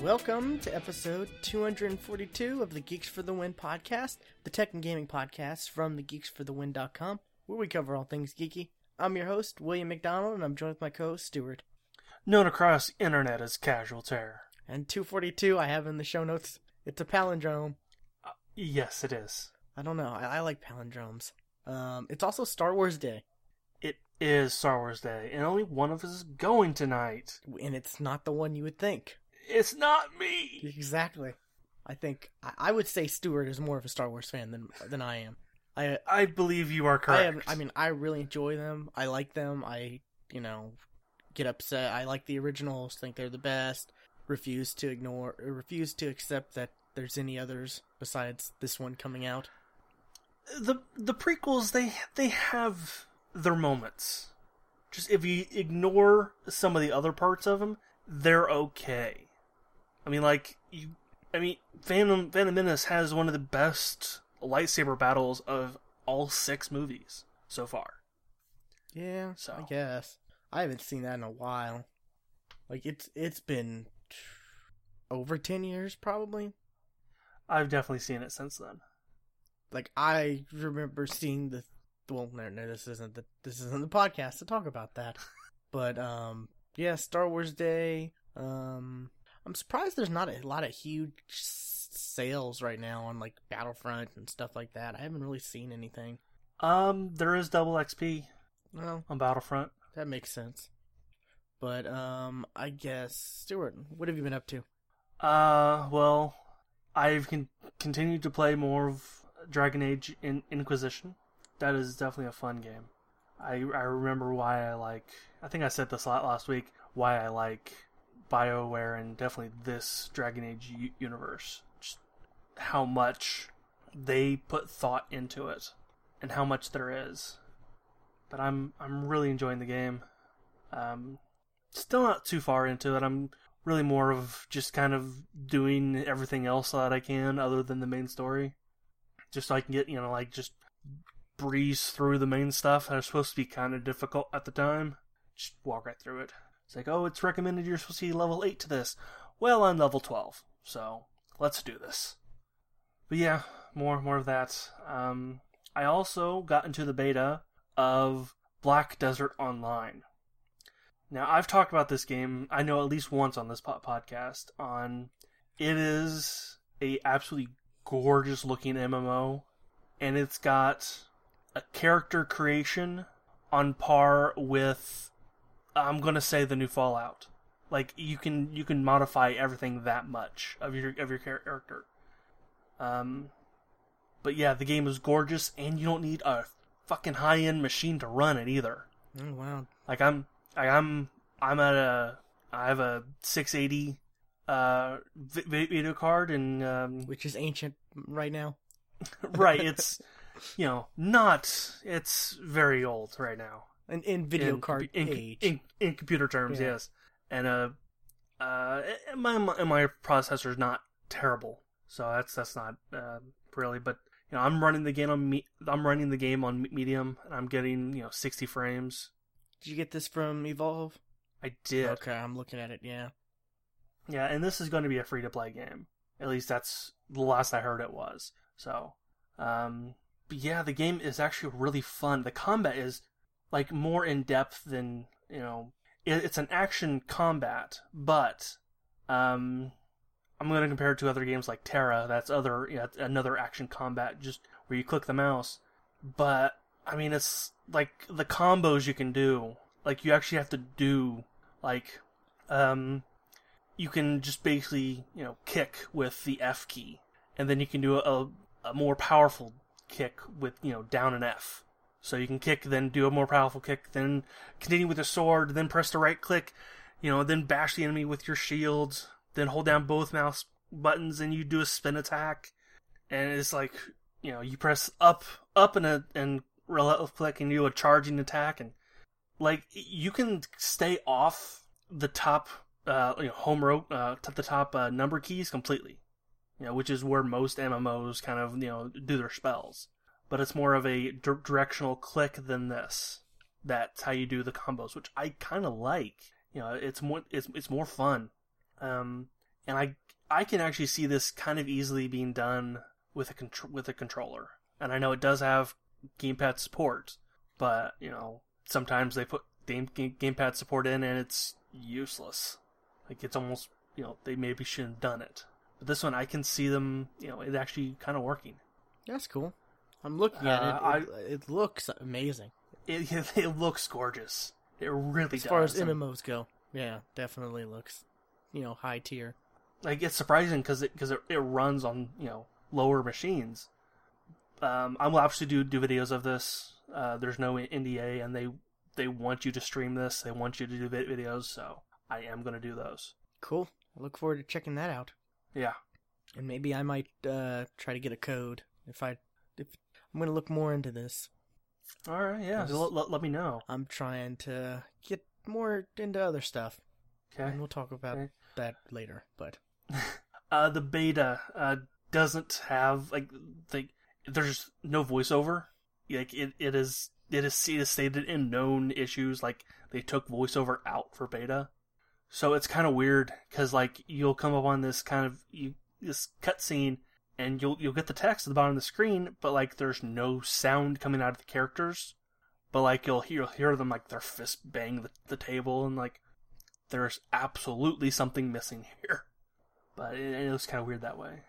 Welcome to episode 242 of the Geeks for the Win podcast, the tech and gaming podcast from thegeeksforthewin.com, where we cover all things geeky. I'm your host, William McDonald, and I'm joined with my co-host, Stuart. Known across the internet as Casual Terror. And 242, I have in the show notes, it's a palindrome. Yes, it is. I don't know, I, I like palindromes. Um, it's also Star Wars Day. It is Star Wars Day, and only one of us is going tonight. And it's not the one you would think. It's not me. Exactly. I think I, I would say Stuart is more of a Star Wars fan than than I am. I I believe you are correct. I, am, I mean, I really enjoy them. I like them. I you know get upset. I like the originals. Think they're the best. Refuse to ignore. Refuse to accept that there's any others besides this one coming out. The the prequels they they have their moments. Just if you ignore some of the other parts of them, they're okay. I mean, like you. I mean, Phantom Phantom Menace has one of the best lightsaber battles of all six movies so far. Yeah, so I guess I haven't seen that in a while. Like it's it's been over ten years, probably. I've definitely seen it since then. Like I remember seeing the well, no, no, this isn't the this isn't the podcast to talk about that. but um, yeah, Star Wars Day. Um, I'm surprised there's not a lot of huge sales right now on like Battlefront and stuff like that. I haven't really seen anything. Um, there is double XP. Well, on Battlefront. That makes sense. But um, I guess Stuart, what have you been up to? Uh, well, I've con- continued to play more of Dragon Age in- Inquisition. That is definitely a fun game. I I remember why I like. I think I said this last week. Why I like BioWare and definitely this Dragon Age u- universe. Just how much they put thought into it and how much there is. But I'm I'm really enjoying the game. Um, still not too far into it. I'm really more of just kind of doing everything else that I can other than the main story. Just so I can get, you know, like just breeze through the main stuff that was supposed to be kind of difficult at the time. Just walk right through it. It's like, oh, it's recommended you're supposed to be level 8 to this. Well, I'm level 12, so let's do this. But yeah, more more of that. Um, I also got into the beta of Black Desert Online. Now, I've talked about this game, I know at least once on this podcast, on it is a absolutely gorgeous looking MMO, and it's got a character creation on par with I'm gonna say the new Fallout. Like you can you can modify everything that much of your of your character. Um, but yeah, the game is gorgeous, and you don't need a fucking high end machine to run it either. Oh wow! Like I'm like I'm I'm at a I have a 680 uh video card and um, which is ancient right now. right, it's you know not it's very old right now in, in video in, card in, age. In, in computer terms, yeah. yes. And uh, uh, my my processor is not terrible, so that's that's not uh, really. But you know, I'm running the game on me- I'm running the game on medium, and I'm getting you know 60 frames. Did you get this from Evolve? I did. Okay, I'm looking at it. Yeah. Yeah, and this is going to be a free to play game. At least that's the last I heard it was. So, um, but yeah, the game is actually really fun. The combat is like more in depth than you know. It, it's an action combat, but um, I'm going to compare it to other games like TERA. That's other you know, another action combat, just where you click the mouse. But I mean, it's like the combos you can do. Like you actually have to do like um, you can just basically you know kick with the F key, and then you can do a, a more powerful kick with you know down and F. So you can kick, then do a more powerful kick, then continue with the sword, then press the right click, you know, then bash the enemy with your shields, then hold down both mouse buttons and you do a spin attack. And it's like, you know, you press up, up and a, and left click and do a charging attack and like you can stay off the top, uh, you know, home row, uh, the top uh, number keys completely. you know, which is where most MMOs kind of you know do their spells. But it's more of a di- directional click than this. That's how you do the combos, which I kind of like. You know, it's more it's it's more fun, um, and I I can actually see this kind of easily being done with a contr- with a controller. And I know it does have gamepad support, but you know sometimes they put game, game gamepad support in and it's useless. Like it's almost you know they maybe shouldn't have done it. But this one I can see them you know it actually kind of working. That's cool. I'm looking at Uh, it. It, it looks amazing It it looks gorgeous. It really as does. far as MMOs go. Yeah, definitely looks, you know, high tier. like it's surprising because it because it, it runs on you know lower machines. Um, I will obviously do do videos of this. Uh, there's no NDA, and they they want you to stream this. They want you to do videos, so I am going to do those. Cool. I look forward to checking that out. Yeah, And maybe I might uh, try to get a code if I if I'm gonna look more into this. all right, yeah. Yes. Let, let, me know. I'm trying to get more into other stuff, Okay. and we'll talk about Okay. that later. But Uh, the beta uh doesn't have like like there's no voiceover. Like it, it is it is it is stated in known issues like they took voiceover out for beta. So it's kind of weird because like you'll come up on this kind of you this cutscene and you'll you'll get the text at the bottom of the screen, but like there's no sound coming out of the characters. But like you'll hear you'll hear them like their fist bang the, the table and like there's absolutely something missing here. But it, it was kind of weird that way.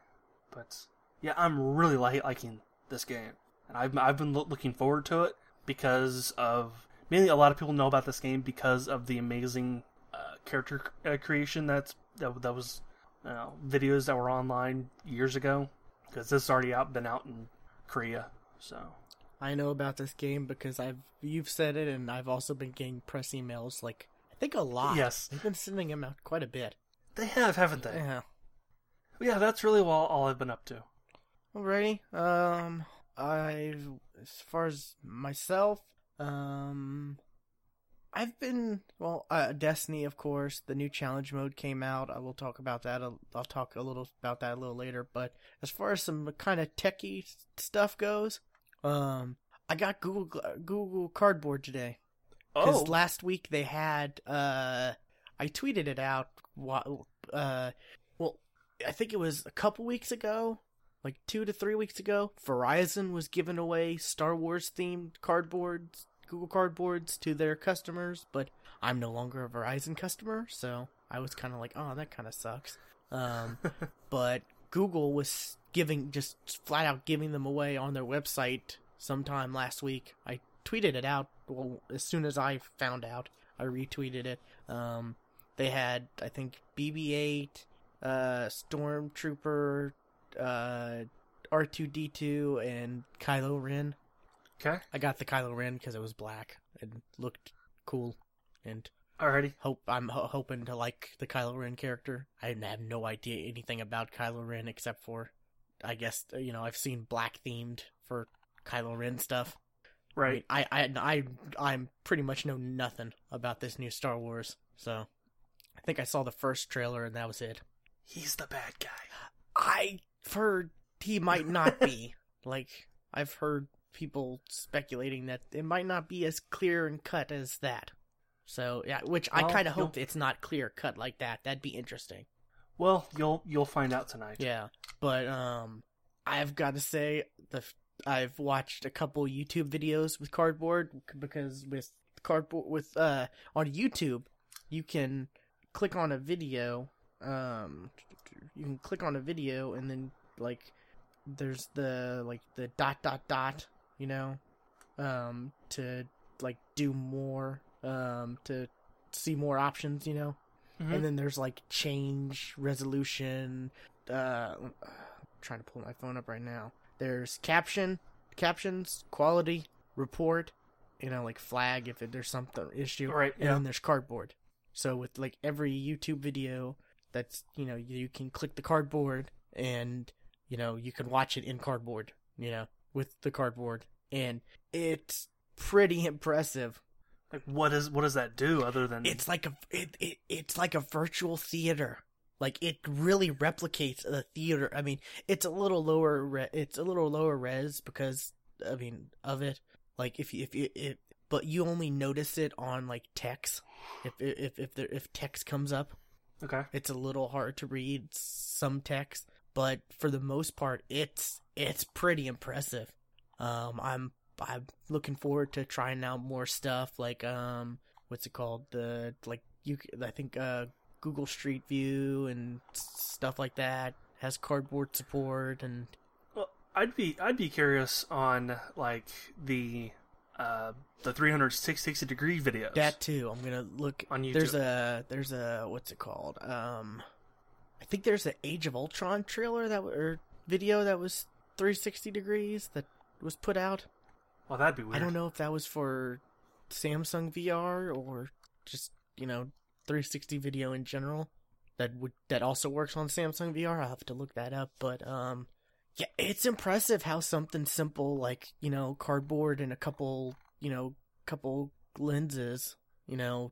But yeah, I'm really li- liking this game, and I've I've been loo- looking forward to it because of mainly a lot of people know about this game because of the amazing uh, character uh, creation that's that, that was you know, videos that were online years ago because this has already out been out in Korea. So I know about this game because I've you've said it, and I've also been getting press emails like I think a lot. Yes. they've been sending them out quite a bit. they have, haven't they? Yeah. Yeah, that's really all, all I've been up to. Alrighty. Um, I've as far as myself, um, I've been well. Uh, Destiny, of course. The new challenge mode came out. I will talk about that. I'll, I'll talk a little about that a little later. But as far as some kind of techie stuff goes, um, I got Google Google Cardboard today because Oh, last week they had uh i tweeted it out uh well i think it was a couple weeks ago like two to three weeks ago verizon was giving away star wars themed cardboards google cardboards to their customers but i'm no longer a verizon customer so i was kind of like oh that kind of sucks. Um but google was giving just flat out giving them away on their website sometime last week. I tweeted it out well as soon as i found out i retweeted it. Um they had i think bb8 uh stormtrooper uh r2d2 and kylo ren okay, i got the kylo ren because it was black and looked cool and alrighty. hope i'm ho- hoping to like the kylo ren character i have no idea anything about kylo ren except for i guess you know i've seen black themed for kylo ren stuff Right. I, mean, I, I, I, I'm pretty much know nothing about this new Star Wars, so I think I saw the first trailer and that was it. He's the bad guy. I heard he might not be. like, I've heard people speculating that it might not be as clear and cut as that. So, yeah, which I Well, kind of hope it's not clear cut like that. That'd be interesting. Well, you'll you'll find out tonight. Yeah, but um, I've got to say the I've watched a couple YouTube videos with cardboard because with cardboard with uh on YouTube you can click on a video um you can click on a video and then like there's the like the dot dot dot you know um to like do more um to see more options you know Mhm. and then there's like change resolution uh I'm trying to pull my phone up right now there's caption captions quality report you know like flag if it, there's something issue Right, and yeah. then there's cardboard so with like every youtube video that's you know you can click the cardboard and you know you can watch it in cardboard you know with the cardboard and it's pretty impressive Like, what is what does that do other than it's like a it, it it's like a virtual theater Like it really replicates the theater. I mean, it's a little lower. Re- it's a little lower res because I mean of it. Like if you if you if but you only notice it on like text. If if if there if text comes up, Okay. it's a little hard to read some text, but for the most part, it's it's pretty impressive. Um, I'm I'm looking forward to trying out more stuff like um, what's it called? The like you I think uh Google Street View and stuff like that has cardboard support and Well, I'd be I'd be curious on like the uh the 360 degree videos. that too. I'm gonna look On YouTube. There's a there's a what's it called? Um, I think there's an Age of Ultron trailer that or video that was 360 degrees that was put out. well, that'd be weird. I don't know if that was for Samsung VR or just you know 360 video in general. That would that also works on Samsung VR. I'll have to look that up, but um, yeah, it's impressive how something simple like you know cardboard and a couple you know couple lenses you know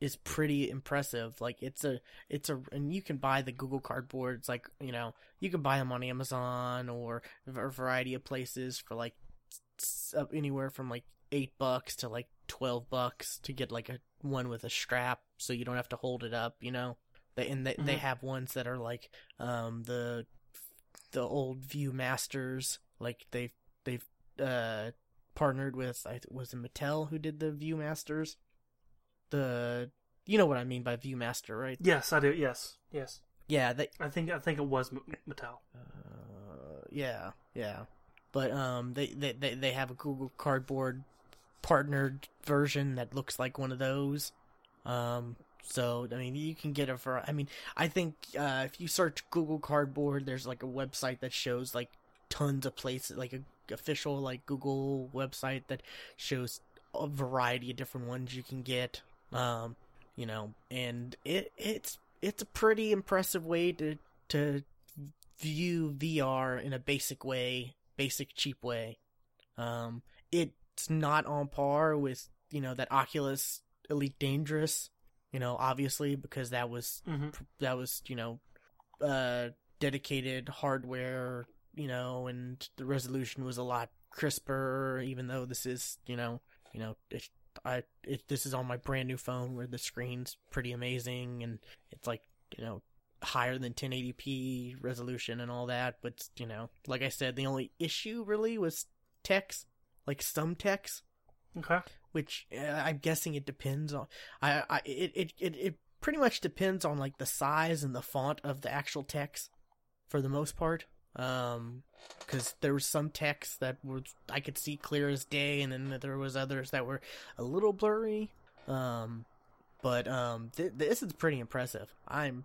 is pretty impressive. Like it's a it's a and you can buy the Google Cardboards like you know you can buy them on Amazon or a variety of places for like anywhere from like eight bucks to like twelve bucks to get like a one with a strap so you don't have to hold it up. You know, they and they they Mhm. have ones that are like um the the old ViewMasters like they've they've uh partnered with I was it Mattel who did the ViewMasters the you know what I mean by ViewMaster right Yes, I do. Yes, yes. yeah they I think I think it was M- Mattel. uh, yeah yeah but um they, they they they have a Google Cardboard partnered version that looks like one of those um so I mean you can get it for I mean I think uh if you search Google Cardboard there's like a website that shows like tons of places like a official like Google website that shows a variety of different ones you can get um you know and it it's it's a pretty impressive way to to view VR in a basic way, basic cheap way. Um, it's not on par with you know that Oculus Elite Dangerous, you know, obviously because that was hmm that was you know uh dedicated hardware, you know, and the resolution was a lot crisper. Even though this is you know you know it, I it, this is on my brand new phone where the screen's pretty amazing and it's like you know higher than 1080p resolution and all that but you know like i said the only issue really was text like some text Okay. Which uh, i'm guessing it depends on i i it, it it it pretty much depends on like the size and the font of the actual text for the most part. Um because there was some text that was i could see clear as day and then there was others that were a little blurry. Um but um th- this is pretty impressive. I'm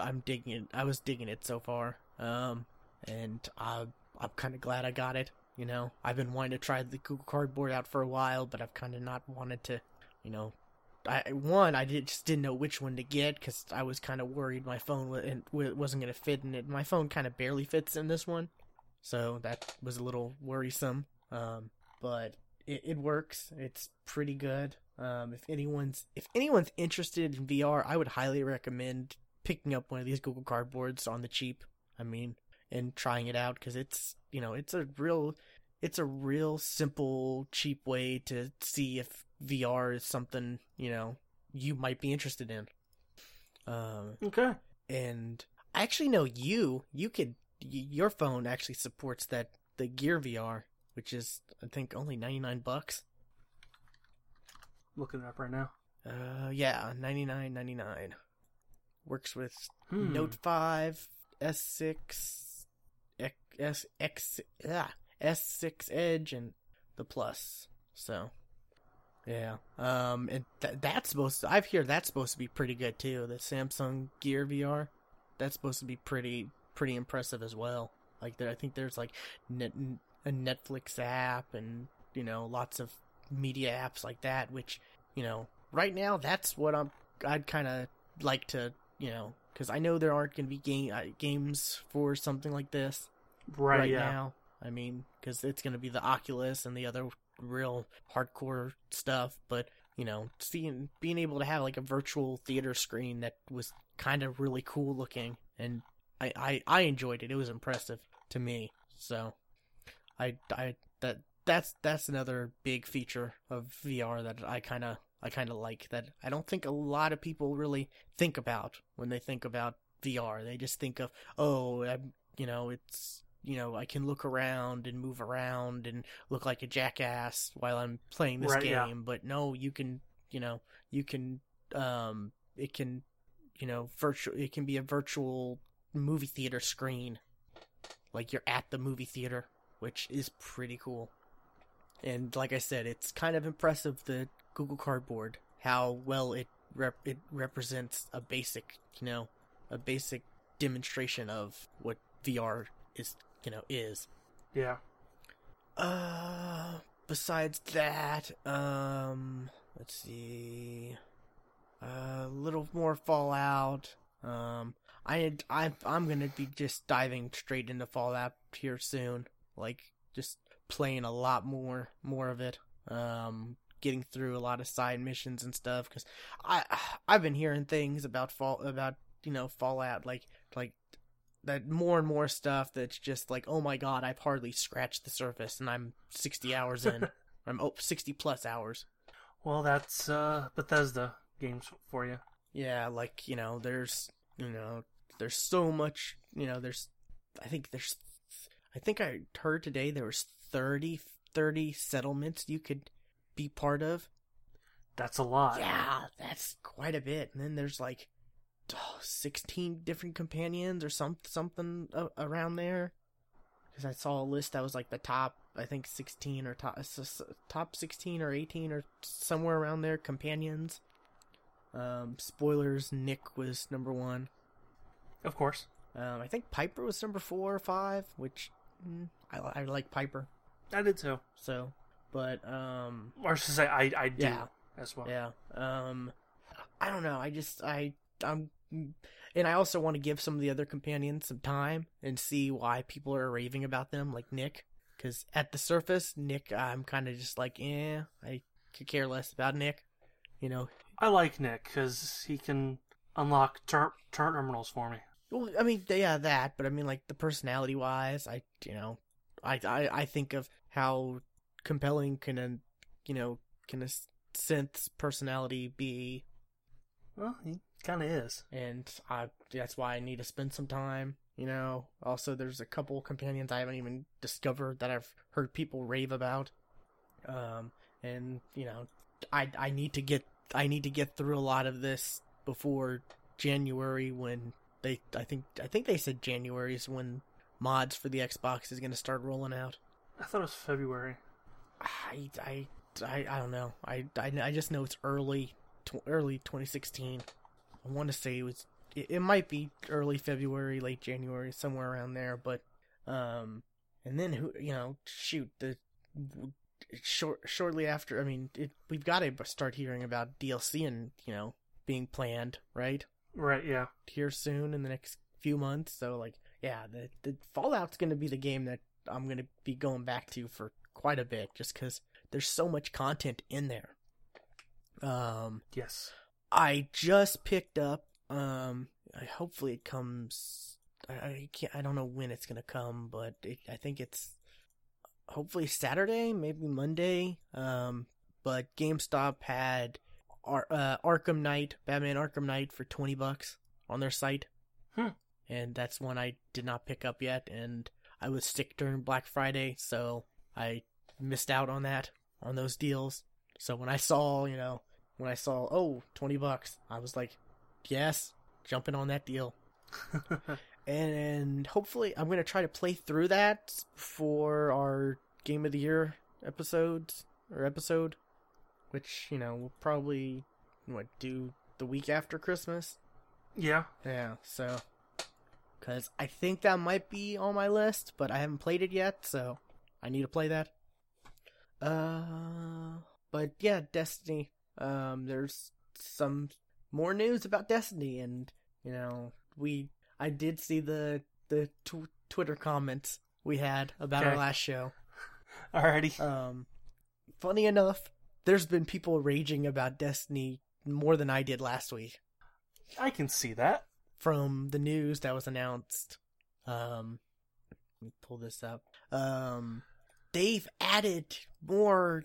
i'm digging it. I was digging it so far. Um and i i'm kind of glad i got it you know i've been wanting to try the google cardboard out for a while but i've kind of not wanted to you know I one I did, just didn't know which one to get because I was kind of worried my phone wasn't going to fit in it. My phone kind of barely fits in this one, so that was a little worrisome. Um, but it, it works. It's pretty good. Um, if anyone's if anyone's interested in VR, I would highly recommend picking up one of these Google Cardboards on the cheap. I mean, and trying it out because it's you know, it's a real it's a real simple, cheap way to see if VR is something, you know, you might be interested in. Um, okay. And I actually know you, you could, your phone actually supports that, the Gear VR, which is, I think, only 99 bucks. Looking it up right now. Uh, yeah, 99.99. Works with hmm. Note 5, S6, S X X, ah, S6 Edge and the Plus. So, yeah. Um, and th- that's supposed to, I've heard that's supposed to be pretty good too. The Samsung Gear VR, that's supposed to be pretty, pretty impressive as well. Like there, I think there's like net, a Netflix app and, you know, lots of media apps like that, which, you know, right now that's what I'm, I'd kind of like to, you know, because I know there aren't going to be game uh, games for something like this Right. right, yeah. now. I mean, because it's going to be the Oculus and the other real hardcore stuff. But you know, seeing being able to have like a virtual theater screen that was kind of really cool looking, and I, I I enjoyed it. It was impressive to me. So, I I that that's that's another big feature of VR that I kind of I kind of like that I don't think a lot of people really think about when they think about VR. They just think of oh, I'm, you know, it's you know, I can look around and move around and look like a jackass while I'm playing this Right, game. yeah. But no, you can, you know, you can, um, it can, you know, virtual. It can be a virtual movie theater screen, like you're at the movie theater, which is pretty cool. And like I said, it's kind of impressive the Google Cardboard how well it rep- it represents a basic, you know, a basic demonstration of what VR is, you know, is. Yeah. Uh, besides that, um, let's see, a little more Fallout. Um, I I I'm gonna be just diving straight into Fallout here soon. Like just playing a lot more more of it. Um, getting through a lot of side missions and stuff because I I've been hearing things about fall about you know Fallout like like that more and more stuff that's just like oh my god I've hardly scratched the surface and I'm 60 hours in I'm oh, 60 plus hours Well, that's uh, Bethesda games for you. yeah like you know there's you know there's so much you know there's I think there's I think I heard today there was 30 30 settlements you could be part of That's a lot. Yeah, that's quite a bit. And then there's like oh, 16 different companions or some something around there. Because I saw a list that was like the top, I think 16 or top top 16 or 18 or somewhere around there companions. Um, spoilers: Nick was number one. Of course. Um, I think Piper was number four or five, which mm, I, I like Piper. I did too. So, but um, Or say, I, I do Yeah. as well. Yeah. Um I don't know. I just I I'm and I also want to give some of the other companions some time and see why people are raving about them like Nick cuz at the surface Nick I'm kind of just like, "Eh, I could care less about Nick." You know. I like Nick because he can unlock ter- terminals for me. Well, I mean, yeah, that, but I mean like the personality wise, I you know, I I I think of how compelling can a you know, can a synth's personality be Well, he kind of is. and I that's why I need to spend some time. You know, also there's a couple companions I haven't even discovered that I've heard people rave about. Um, and you know, I I need to get I need to get through a lot of this before January when they I think I think they said January is when mods for the Xbox is going to start rolling out. I thought it was February. I I I, I don't know. I, I I just know it's early tw- early 2016. I want to say it was it, it might be early February, late January, somewhere around there. But um, and then who you know shoot the short shortly after. I mean, it, we've got to start hearing about DLC and you know being planned right Right, yeah. here soon in the next few months. So like, yeah, the the Fallout's going to be the game that I'm going to be going back to for quite a bit, just because there's so much content in there. Um, Yes. I just picked up. Um, I, hopefully it comes. I, I can't. I don't know when it's going to come, but it, I think it's hopefully Saturday, maybe Monday. Um, but GameStop had Ar- uh, Arkham Knight, Batman Arkham Knight for twenty bucks on their site, Hmm. and that's one I did not pick up yet, and I was sick during Black Friday, so I missed out on that on those deals. So when I saw, you know, when I saw oh 20 bucks, I was like, yes, jumping on that deal and hopefully I'm gonna try to play through that for our game of the year episodes or episode, which you know we'll probably what do the week after Christmas. yeah. Yeah, so because I think that might be on my list, but I haven't played it yet, so I need to play that. Uh, but yeah, Destiny. Um, there's some more news about Destiny, and you know, we I did see the the tw- Twitter comments we had about our last show. Alrighty. Um, funny enough, there's been people raging about Destiny more than I did last week I can see that. from the news that was announced. Um, let me pull this up. Um, they've added more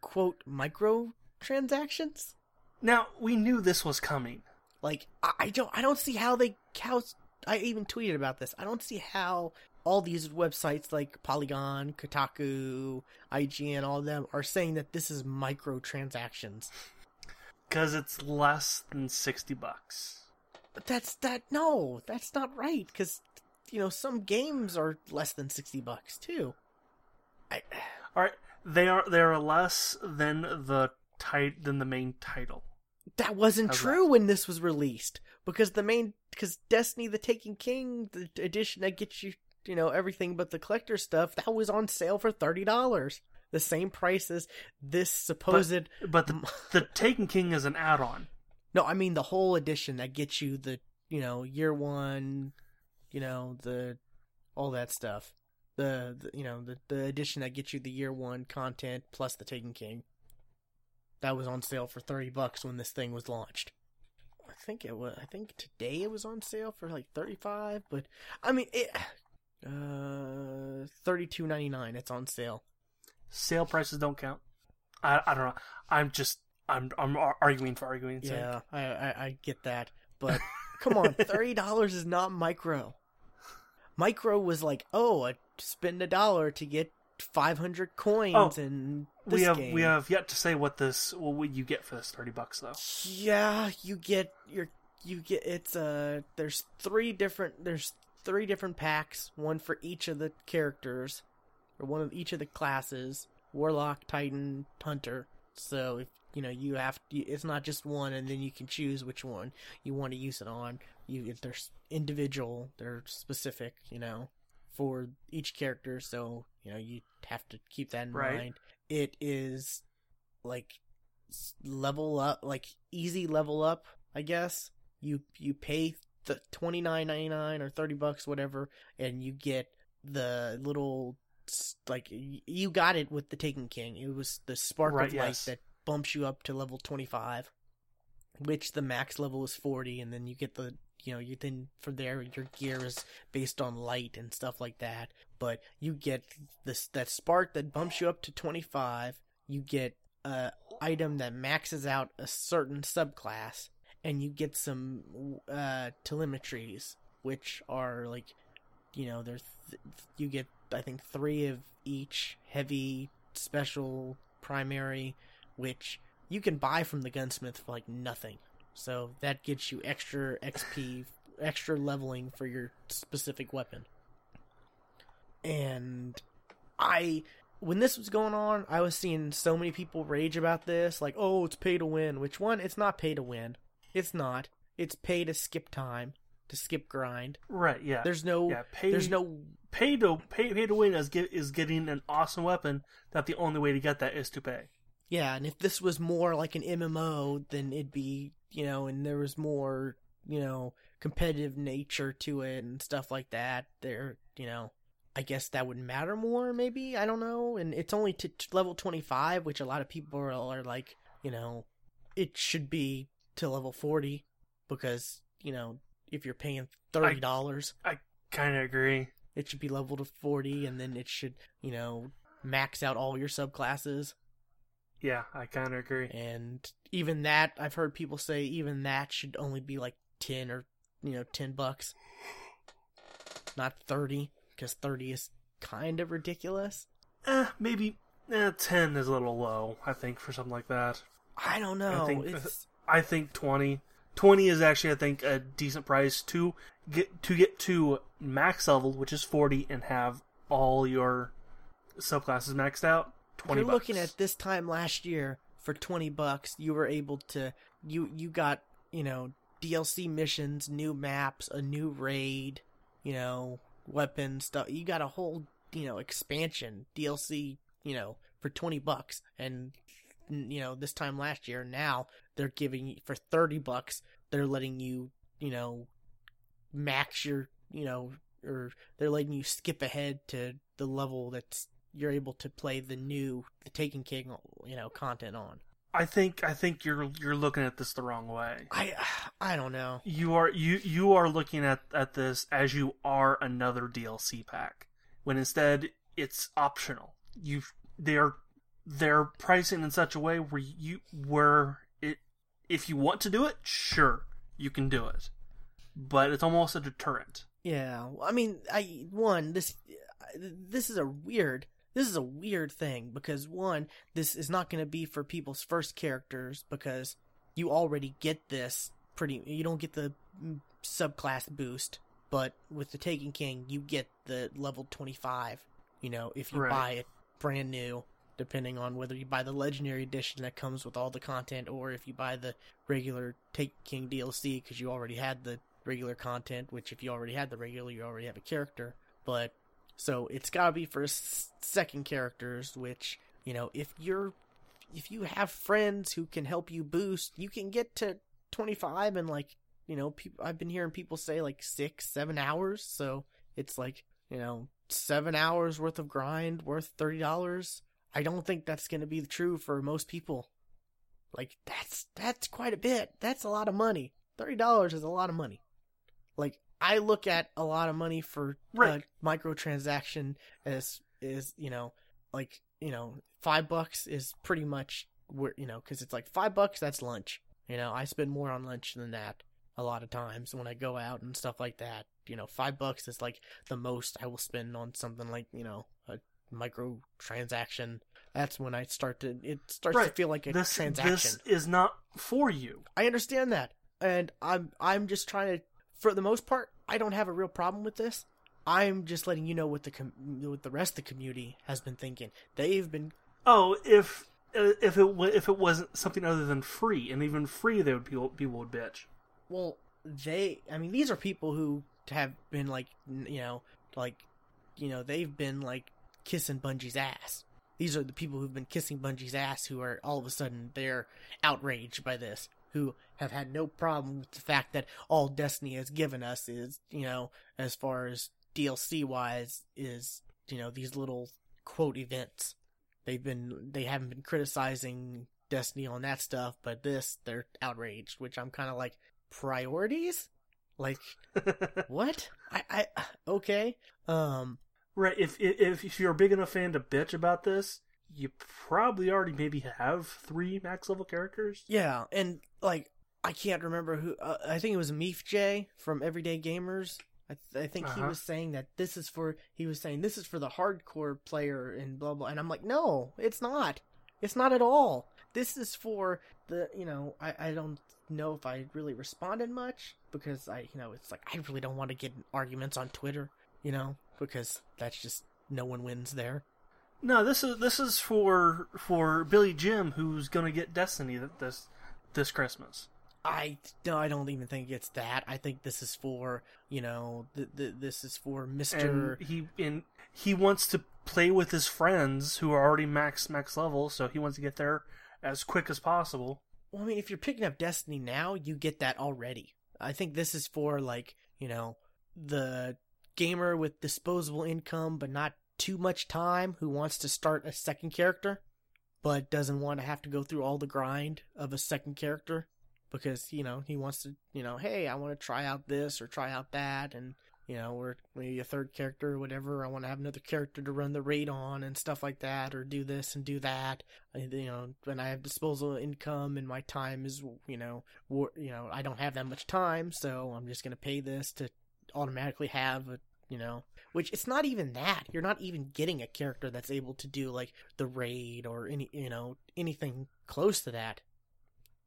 quote micro transactions. Now we knew this was coming. Like I, don't I don't see how they how I even tweeted about this. I don't see how all these websites like Polygon, Kotaku, IGN, all of them are saying that this is microtransactions. Because it's less than 60 bucks. But that's that no, that's not right because you know some games are less than sixty bucks too. I Alright, they are they are less than the tit- than the main title. that wasn't How's true when this was released because the main because Destiny: The Taken King, the edition that gets you you know everything but the collector stuff, that was on sale for thirty dollars. The same price as this supposed. But the the Taken King is an add-on. no, I mean the whole edition that gets you the you know year one, you know the all that stuff. The, the you know the the edition that gets you the year one content plus the Taken King. That was on sale for thirty bucks when this thing was launched. I think it was. I think today it was on sale for like thirty five, but I mean it. Uh, thirty two ninety nine. It's on sale. Sale prices don't count. I I don't know. I'm just I'm I'm arguing for arguing. Yeah, I, I I get that, but come on, thirty dollars is not micro. Micro was like, oh, I spend a dollar to get five hundred coins, Oh, and we have game. we have yet to say what this what would you get for this 30 bucks though. Yeah, you get your you get it's uh there's three different there's three different packs, one for each of the characters or one of each of the classes, Warlock, Titan, Hunter. So if you know you have to, it's not just one and then you can choose which one you want to use it on. You they're individual, they're specific, you know, for each character, so you know you have to keep that in Right. mind. It is like level up like easy level up i guess you you pay the 29.99 or 30 bucks whatever and you get the little like you got it with the taken king it was the spark Right, of light yes. that bumps you up to level 25 which the max level is 40 and then you get the you know you then from there your gear is based on light and stuff like that. But you get this that spark that bumps you up to 25 you get a item that maxes out a certain subclass and you get some uh telemetries which are like you know there's th- you get i think 3 of each heavy special primary which you can buy from the gunsmith for like nothing so that gets you extra xp extra leveling for your specific weapon and i when this was going on i was seeing so many people rage about this like oh it's pay to win which one it's not pay to win it's not it's pay to skip time to skip grind Right, yeah. there's no yeah, pay there's no pay to pay pay to win is get is getting an awesome weapon that the only way to get that is to pay. Yeah, and if this was more like an MMO, then it'd be, you know, and there was more, you know, competitive nature to it and stuff like that. There, you know, I guess that would matter more, maybe. I don't know. And it's only to level 25, which a lot of people are, are like, you know, it should be to level 40 because, you know, if you're paying $30, I Kind of agree. it should be leveled to 40 and then it should, you know, max out all your subclasses. Yeah, I kind of agree. and even that i've heard people say even that should only be like 10 or you know 10 bucks not 30 because 30 is kind of ridiculous Eh, maybe eh, ten is a little low. I think for something like that. i don't know think- it's I think 20. 20 is actually I think a decent price to get to get to max level, which is 40 and have all your subclasses maxed out. If 20 you're looking bucks. at this time last year for 20 bucks you were able to you you got you know dlc missions new maps a new raid you know weapons stuff you got a whole you know expansion dlc you know for 20 bucks and you know this time last year now they're giving you for 30 bucks they're letting you you know max your you know or they're letting you skip ahead to the level that's you're able to play the new the Taken King, you know, content on. I think I think you're you're looking at this the wrong way. I I don't know. You are you you are looking at at this as you are another DLC pack, when instead it's optional. You they're they're pricing in such a way where you where it if you want to do it, sure you can do it, but it's almost a deterrent. Yeah, I mean, I one this this is a weird this is a weird thing because one, this is not going to be for people's first characters because you already get this pretty. You don't get the mm, subclass boost, but with the Taken King, you get the level twenty five. You know, if you Right. buy it brand new, depending on whether you buy the legendary edition that comes with all the content or if you buy the regular Taken King DLC because you already had the regular content. Which, if you already had the regular, you already have a character. But so it's got to be for second characters, which, you know, if you're if you have friends who can help you boost, you can get to 25 and like, you know, people I've been hearing people say like 6, 7 hours, so it's like, you know, 7 hours worth of grind worth $30. I don't think that's going to be true for most people. Like that's that's quite a bit. That's a lot of money. $30 is a lot of money. Like I look at a lot of money for uh, Right. a microtransaction as is you know like you know five bucks is pretty much where you know because it's like five bucks that's lunch. You know I spend more on lunch than that a lot of times when I go out and stuff like that. You know five bucks is like the most I will spend on something like you know a micro transaction. That's when I start to it starts to feel like a This transaction. this is not for you. I understand that, and I'm I'm just trying to, for the most part, I don't have a real problem with this. I'm just letting you know what the com- what the rest of the community has been thinking. They've been Oh, if uh, if it if it wasn't something other than free, and even free, they would people people would bitch. well, they. I mean, these are people who have been like, you know, like, you know, they've been like kissing Bungie's ass. These are the people who've been kissing Bungie's ass who are all of a sudden they're outraged by this. Who have had no problem with the fact that all Destiny has given us is, you know, as far as DLC wise, is you know these little quote events. They've been they haven't been criticizing Destiny on that stuff, but this they're outraged, which I'm kind of like priorities. Like what? I I okay. Um right. If if if you're a big enough fan to bitch about this, you probably already maybe have three max level characters. yeah, and like I can't remember who. Uh, I think it was Meef J from Everyday Gamers. I, th- I think he Uh-huh. was saying that this is for. He was saying this is for the hardcore player and blah blah. And I'm like, no, it's not. It's not at all. This is for the. You know, I I don't know if I really responded much because I you know it's like I really don't want to get in arguments on Twitter. You know because that's just no one wins there. No, this is this is for for Billy Jim, who's gonna get Destiny this this Christmas. I no, I don't even think it's that. I think this is for you know, th- th- this is for Mister. he and he wants to play with his friends who are already max max level, so he wants to get there as quick as possible. Well, I mean, if you're picking up Destiny now, you get that already. I think this is for like you know the gamer with disposable income but not too much time who wants to start a second character, but doesn't want to have to go through all the grind of a second character because you know he wants to you know hey I want to try out this or try out that and you know or maybe a third character or whatever I want to have another character to run the raid on and stuff like that or do this and do that. You know and I have disposable income and my time is you know war, you know I don't have that much time so I'm just gonna pay this to automatically have a you know which it's not even that. You're not even getting a character that's able to do like the raid or any you know anything close to that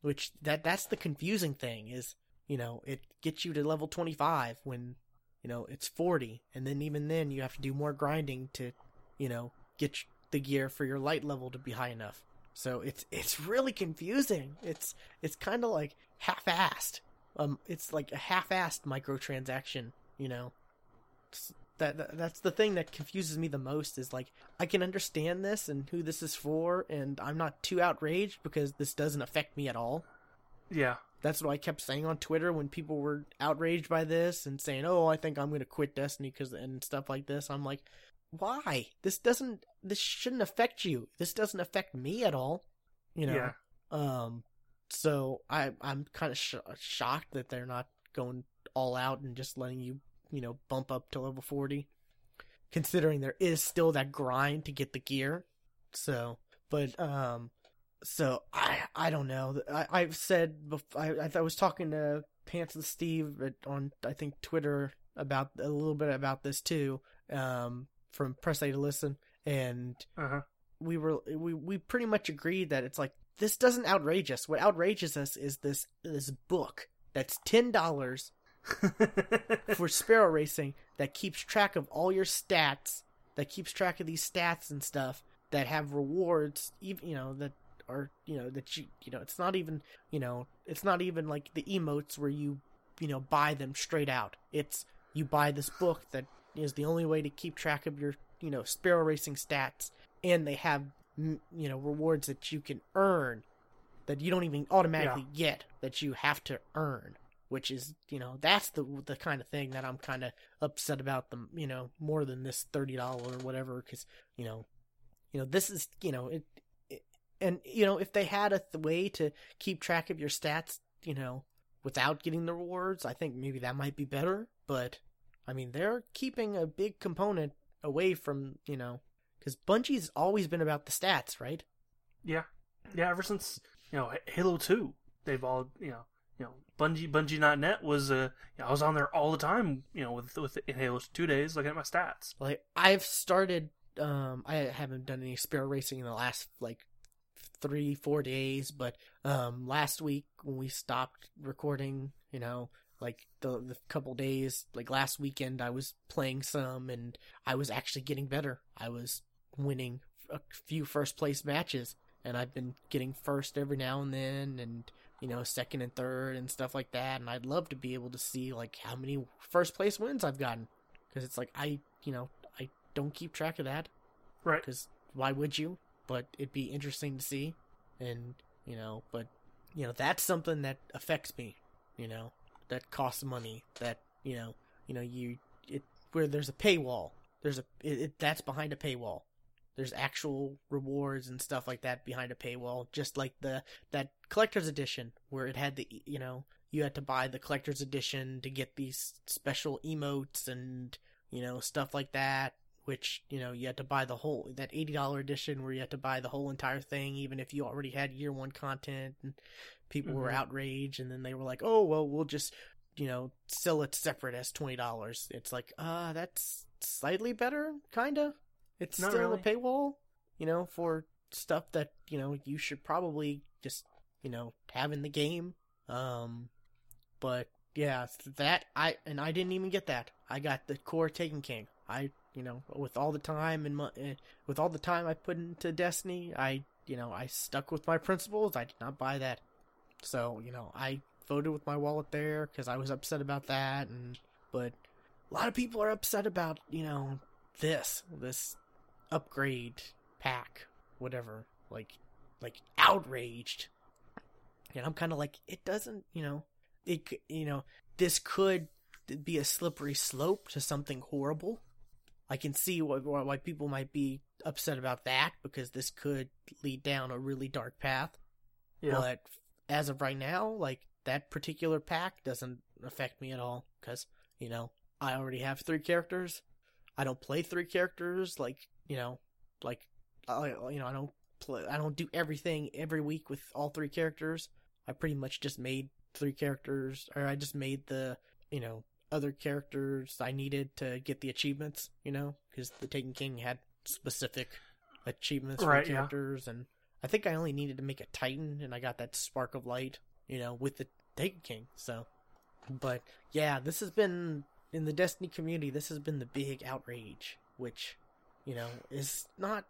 which that that's the confusing thing is you know it gets you to level 25 when you know it's 40 and then even then you have to do more grinding to you know get the gear for your light level to be high enough. So it's it's really confusing. It's it's kind of like half-assed. Um it's like a half-assed microtransaction you know? It's- that, that that's the thing that confuses me the most is like I can understand this and who this is for and I'm not too outraged because this doesn't affect me at all Yeah, that's what I kept saying on Twitter when people were outraged by this and saying, "Oh, I think I'm going to quit Destiny because and stuff like this." I'm like, why? This doesn't. This shouldn't affect you. This doesn't affect me at all. You know. Yeah. Um. So I I'm kind of sh- shocked that they're not going all out and just letting you you know bump up to level forty, considering there is still that grind to get the gear. So, but um, so I I don't know. I I've said bef- I I was talking to Pants and Steve on I think Twitter about a little bit about this too. Um, from Press A to Listen, and Uh huh. we were we we pretty much agreed that it's like this doesn't outrage us. What outrages us is this this book that's ten dollars for Sparrow Racing that keeps track of all your stats, that keeps track of these stats and stuff that have rewards, even you know that are you know that you you know it's not even you know it's not even like the emotes where you you know buy them straight out. It's you buy this book that is the only way to keep track of your you know Sparrow Racing stats, and they have you know rewards that you can earn that you don't even automatically get that you have to earn which is you know that's the the kind of thing that I'm kind of upset about them you know more than this thirty dollar or whatever because you know you know this is you know it, it and you know if they had a th- way to keep track of your stats you know without getting the rewards I think maybe that might be better but I mean they're keeping a big component away from you know because Bungie's always been about the stats right Yeah, yeah. Ever since you know Halo Two, they've all you know you know Bungie Bungie.net was uh you know, I was on there all the time you know with with Halo Two days looking at my stats. like I've started um I haven't done any Sparrow racing in the last like three four days but um last week when we stopped recording you know like the the couple days like last weekend I was playing some and I was actually getting better I was winning a few first place matches and I've been getting first every now and then and you know second and third and stuff like that and I'd love to be able to see like how many first place wins I've gotten because it's like I you know I don't keep track of that Right. because why would you? But it'd be interesting to see, and you know, but you know that's something that affects me. You know, that costs money. That you know, you know, you it where there's a paywall. There's a it, it that's behind a paywall. There's actual rewards and stuff like that behind a paywall. Just like the that collector's edition where it had the you know you had to buy the collector's edition to get these special emotes and you know stuff like that which you know you had to buy the whole that eighty dollar edition where you had to buy the whole entire thing, even if you already had year one content. And people were Mhm. outraged, and then they were like, "Oh well, we'll just you know sell it separate as twenty dollars." It's like, uh, that's slightly better, kinda. It's Not still really. a paywall, you know, for stuff that you know you should probably just you know have in the game. Um, but yeah, that I and I didn't even get that. I got the core Taken King. I you know with all the time and mo- eh, with all the time I put into Destiny, I you know I stuck with my principles. I did not buy that. So you know I voted with my wallet there because I was upset about that. And but a lot of people are upset about you know this this upgrade pack, whatever. Like like outraged. And I'm kind of like it doesn't you know it you know this could be a slippery slope to something horrible. I can see why, why why people might be upset about that because this could lead down a really dark path. Yeah. But as of right now, like that particular pack doesn't affect me at all because you know I already have three characters. I don't play three characters like you know like I you know I don't play I don't do everything every week with all three characters. I pretty much just made three characters or I just made the you know other characters I needed to get the achievements. You know because the Taken King had specific achievements Right, for yeah. characters and I think I only needed to make a Titan, and I got that spark of light, you know, with the Taken King. So, but yeah, this has been in the Destiny community. This has been the big outrage, which, you know, is not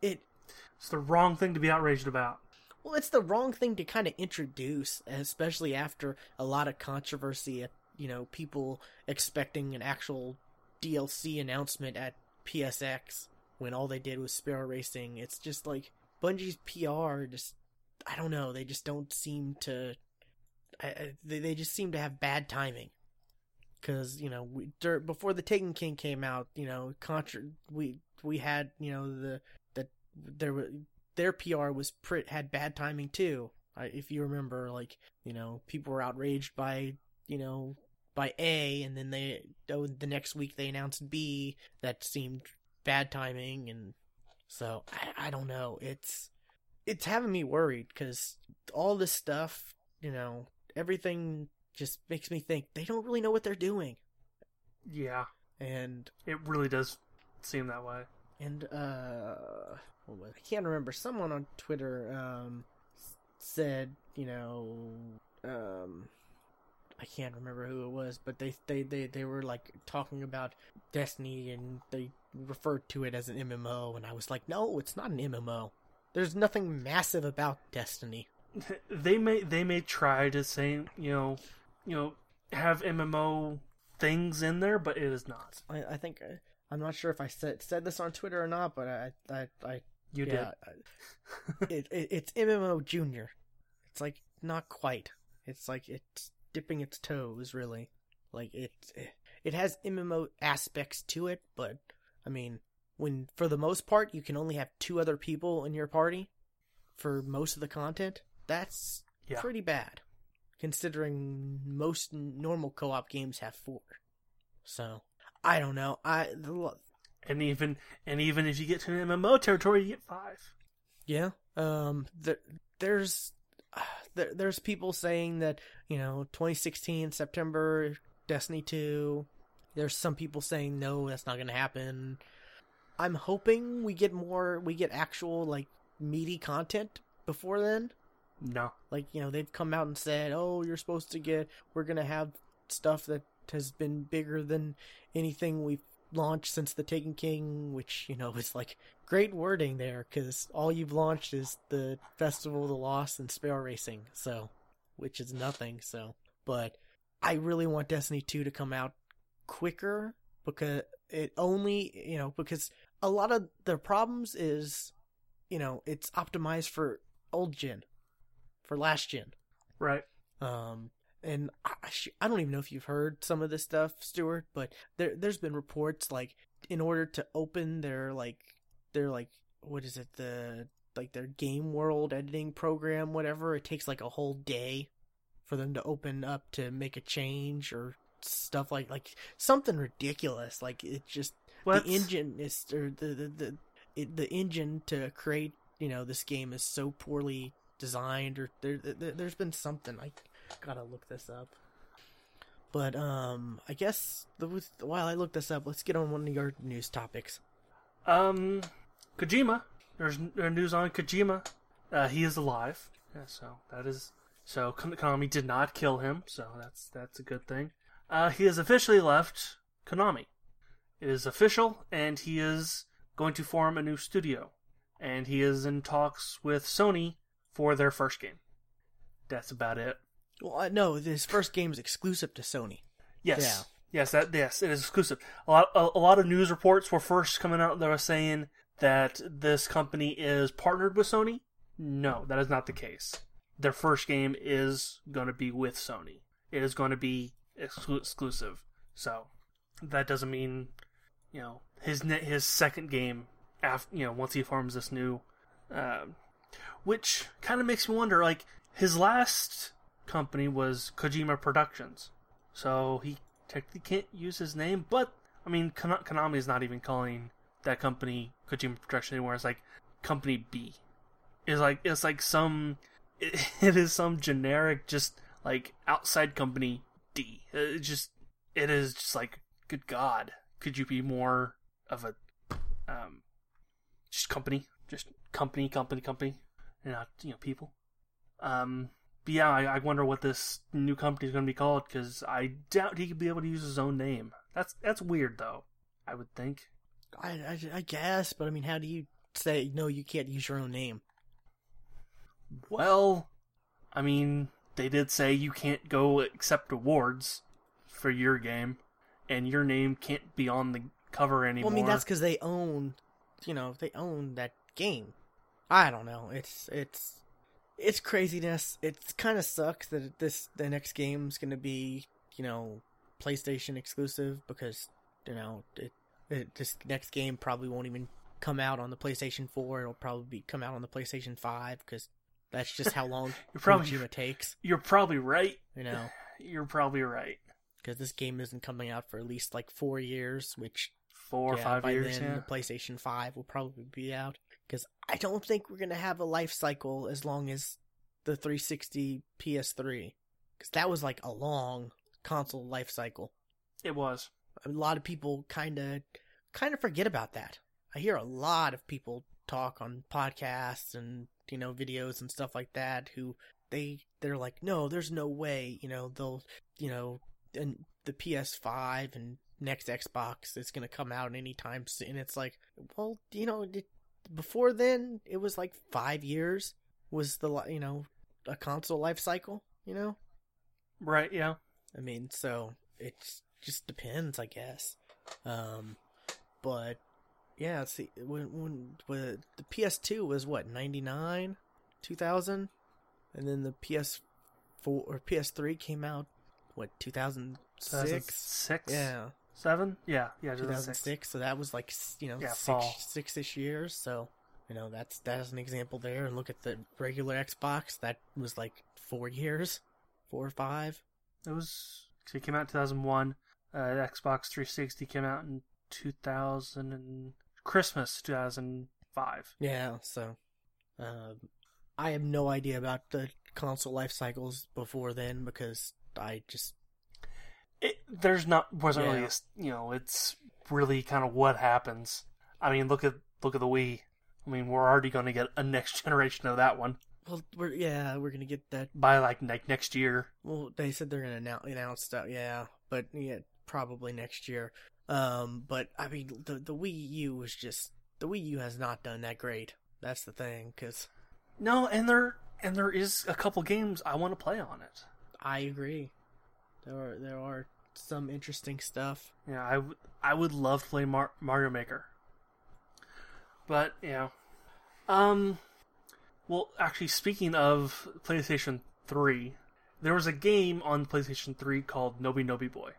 it. It's the wrong thing to be outraged about. Well, it's the wrong thing to kind of introduce, especially after a lot of controversy. You know, people expecting an actual DLC announcement at PSX when all they did was Sparrow Racing. It's just like Bungie's PR. Just I don't know. They just don't seem to. I, they they just seem to have bad timing. because you know we before the Taken King came out, you know, contra- we we had you know the that there were their PR was pr- had bad timing too. I, if you remember, like you know, people were outraged by you know by A, and then they oh, the next week they announced B. That seemed bad timing, and so I, I don't know. It's it's having me worried because all this stuff, you know, everything just makes me think they don't really know what they're doing, Yeah, and it really does seem that way. and uh, I can't remember. Someone on Twitter um said, you know, um. I can't remember who it was, but they, they, they, they were like talking about Destiny and they referred to it as an MMO and I was like, no, it's not an MMO. There's nothing massive about Destiny. they may they may try to say you know you know have MMO things in there, but it is not. I, I think I, I'm not sure if I said said this on Twitter or not, but I I, I You yeah, I- it, it it's MMO Junior. It's like not quite. It's like it's dipping its toes, really. Like it it has MMO aspects to it, but I mean, when for the most part you can only have two other people in your party for most of the content. That's Yeah. pretty bad, considering most normal co-op games have four. So I don't know. I the, did. And even and even if you get to an MMO territory, you get five. Yeah. Um. There, there's, there, there's people saying that you know 2016 September Destiny 2. There's some people saying no, that's not gonna happen. I'm hoping we get more. We get actual like meaty content before then. No. Like you know they've come out and said, oh, you're supposed to get. We're gonna have stuff that has been bigger than anything we've launched since the Taken King, which you know is like great wording there because all you've launched is the Festival of the Lost and Sparrow Racing, so which is nothing. So, but I really want Destiny 2 to come out quicker because it only you know because a lot of the problems is you know it's optimized for old gen for last gen Right. um, and I, I don't even know if you've heard some of this stuff, Stuart, but there there's been reports like in order to open their like their like what is it the like their game world editing program whatever it takes like a whole day for them to open up to make a change or stuff like like something ridiculous. Like it just Well, the engine is or the the the, it, the engine to create you know this game is so poorly designed or there, there there's been something I gotta look this up. But um, I guess the, while I look this up, let's get on one of your news topics. Um, Kojima. There's there's news on Kojima. Uh, he is alive. Yeah, so that is so Konami did not kill him. So that's that's a good thing. Uh, he has officially left Konami. It is official, and he is going to form a new studio. And he is in talks with Sony for their first game. That's about it. Well, uh, no, this first game is exclusive to Sony. Yes. Yeah. Yes, that yes, it is exclusive. A lot a, a lot of news reports were first coming out that were saying that this company is partnered with Sony. No, that is not the case. Their first game is going to be with Sony. It is going to be exclu- exclusive. So that doesn't mean you know his his second game after you know once he forms this new, um, which kind of makes me wonder. Like his last company was Kojima Productions, so he technically can't use his name. But I mean, Konami is not even calling that company Kojima Productions anymore. It's like Company B. It's like it's like some it, it is some generic just like outside company D. It just it is just like good God, could you be more of a um just company, just company, company, company, and not you know people. Um, yeah, I, I wonder what this new company is going to be called because I doubt he could be able to use his own name. That's that's weird though. I would think. I, I, I guess, but I mean, how do you say no? You can't use your own name. Well, I mean, they did say you can't go accept awards for your game, and your name can't be on the cover anymore. Well, I mean, that's because they own, you know, they own that game. I don't know. It's it's it's craziness. It kind of sucks that this the next game's gonna be, you know, PlayStation exclusive because you know it, it this next game probably won't even come out on the PlayStation 4. It'll probably be come out on the PlayStation 5 because that's just how long You're probably Kojima takes. you're probably right. You know, You're probably right. because this game isn't coming out for at least like four years, which Four or yeah, five by years. then Yeah. the PlayStation 5 will probably be out. Because I don't think we're gonna have a life cycle as long as the 360 PS3. Because that was like a long console life cycle. It was. a lot of people kind of kind of forget about that. I hear a lot of people talk on podcasts and you know videos and stuff like that who they they're like no there's no way you know they'll you know and the PS5 and next Xbox is going to come out anytime soon it's like well you know it, before then it was like 5 years was the you know a console life cycle you know Right. Yeah. I mean, so it just depends, I guess. Um, but yeah, see, when when, when the PS2 was what ninety nine, two thousand, and then the PS4 or PS3 came out what two thousand six. Six. Yeah, Seven. Yeah. Yeah. 2006. So that was like you know Yeah, six fall. six ish years. So you know that's that's an example there. And look at the regular Xbox. That was like four years, four or five. It was. So it came out in 2001. Uh, Xbox 360 came out in 2000 and Christmas 2005. Yeah, so um, I have no idea about the console life cycles before then because I just It, there's not wasn't really Yeah. a, s- you know it's really kind of what happens. I mean look at look at the Wii. I mean we're already going to get a next generation of that one well we're yeah we're gonna get that. by like ne- next year. Well, they said they're gonna announce, announce stuff. Yeah, but yeah, probably next year. Um, but I mean the the Wii U was just the Wii U has not done that great. That's the thing because No, and there and there is a couple games I want to play on it. I agree. There are there are some interesting stuff. Yeah, I would I would love to play Mar- Mario Maker. But, you know. Um well, actually speaking of PlayStation 3, there was a game on PlayStation 3 called Noby Noby Boy.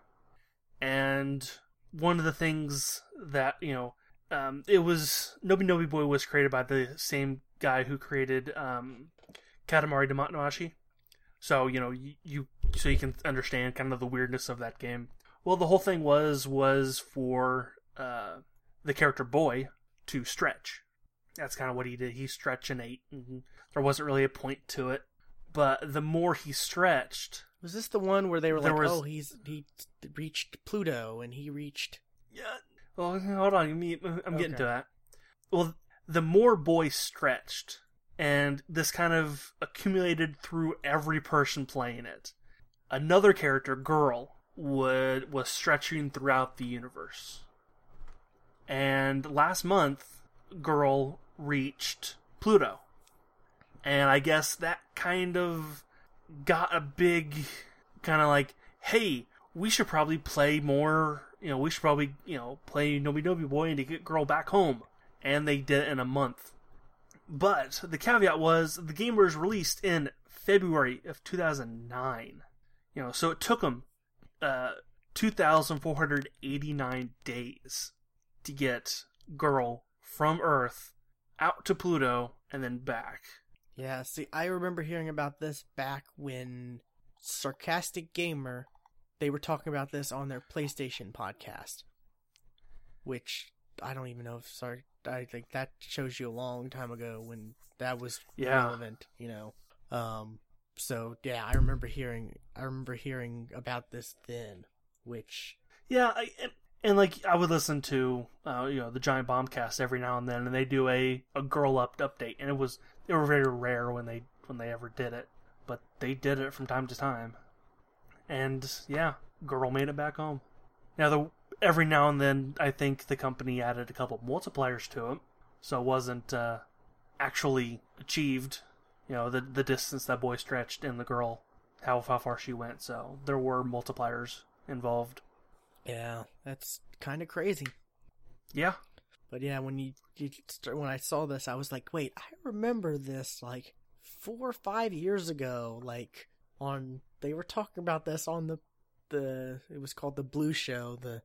And one of the things that, you know, um, it was Noby Noby Boy was created by the same guy who created um, Katamari Damacy. So you know you, you so you can understand kind of the weirdness of that game. Well, the whole thing was was for uh, the character boy to stretch. That's kind of what he did. He stretched and ate, and there wasn't really a point to it. But the more he stretched, Was this the one where they were like, was- "Oh, he's he reached Pluto and he reached"? Yeah. Well, hold on. I'm I'm getting Okay. to that. Well, the more boy stretched, and this kind of accumulated through every person playing it. Another character, girl, would was stretching throughout the universe. And last month, girl reached Pluto, and I guess that kind of got a big kind of like, hey, we should probably play more. You know, we should probably you know play Noby Noby Boy and to get girl back home. And they did it in a month. But the caveat was the game was released in February of 2009. You know, so it took them uh, 2,489 days to get girl from Earth out to Pluto and then back. Yeah, see, I remember hearing about this back when Sarcastic Gamer they were talking about this on their PlayStation podcast, which I don't even know if sorry. I think that shows you a long time ago when that was Yeah. relevant, you know. Um, so yeah, I remember hearing I remember hearing about this then, which Yeah, I, and, and like I would listen to uh, you know the Giant Bombcast every now and then, and they do a, a girl up update, and it was they were very rare when they when they ever did it, but they did it from time to time, and yeah, girl made it back home. Now the every now and then I think the company added a couple multipliers to it, so it wasn't uh, actually achieved. You know the the distance that boy stretched and the girl how how far she went. So there were multipliers involved. yeah, that's kind of crazy. Yeah. But yeah, when you, you start, when I saw this, I was like, wait, I remember this like four or five years ago. Like on, they were talking about this on the the it was called the Blue Show. The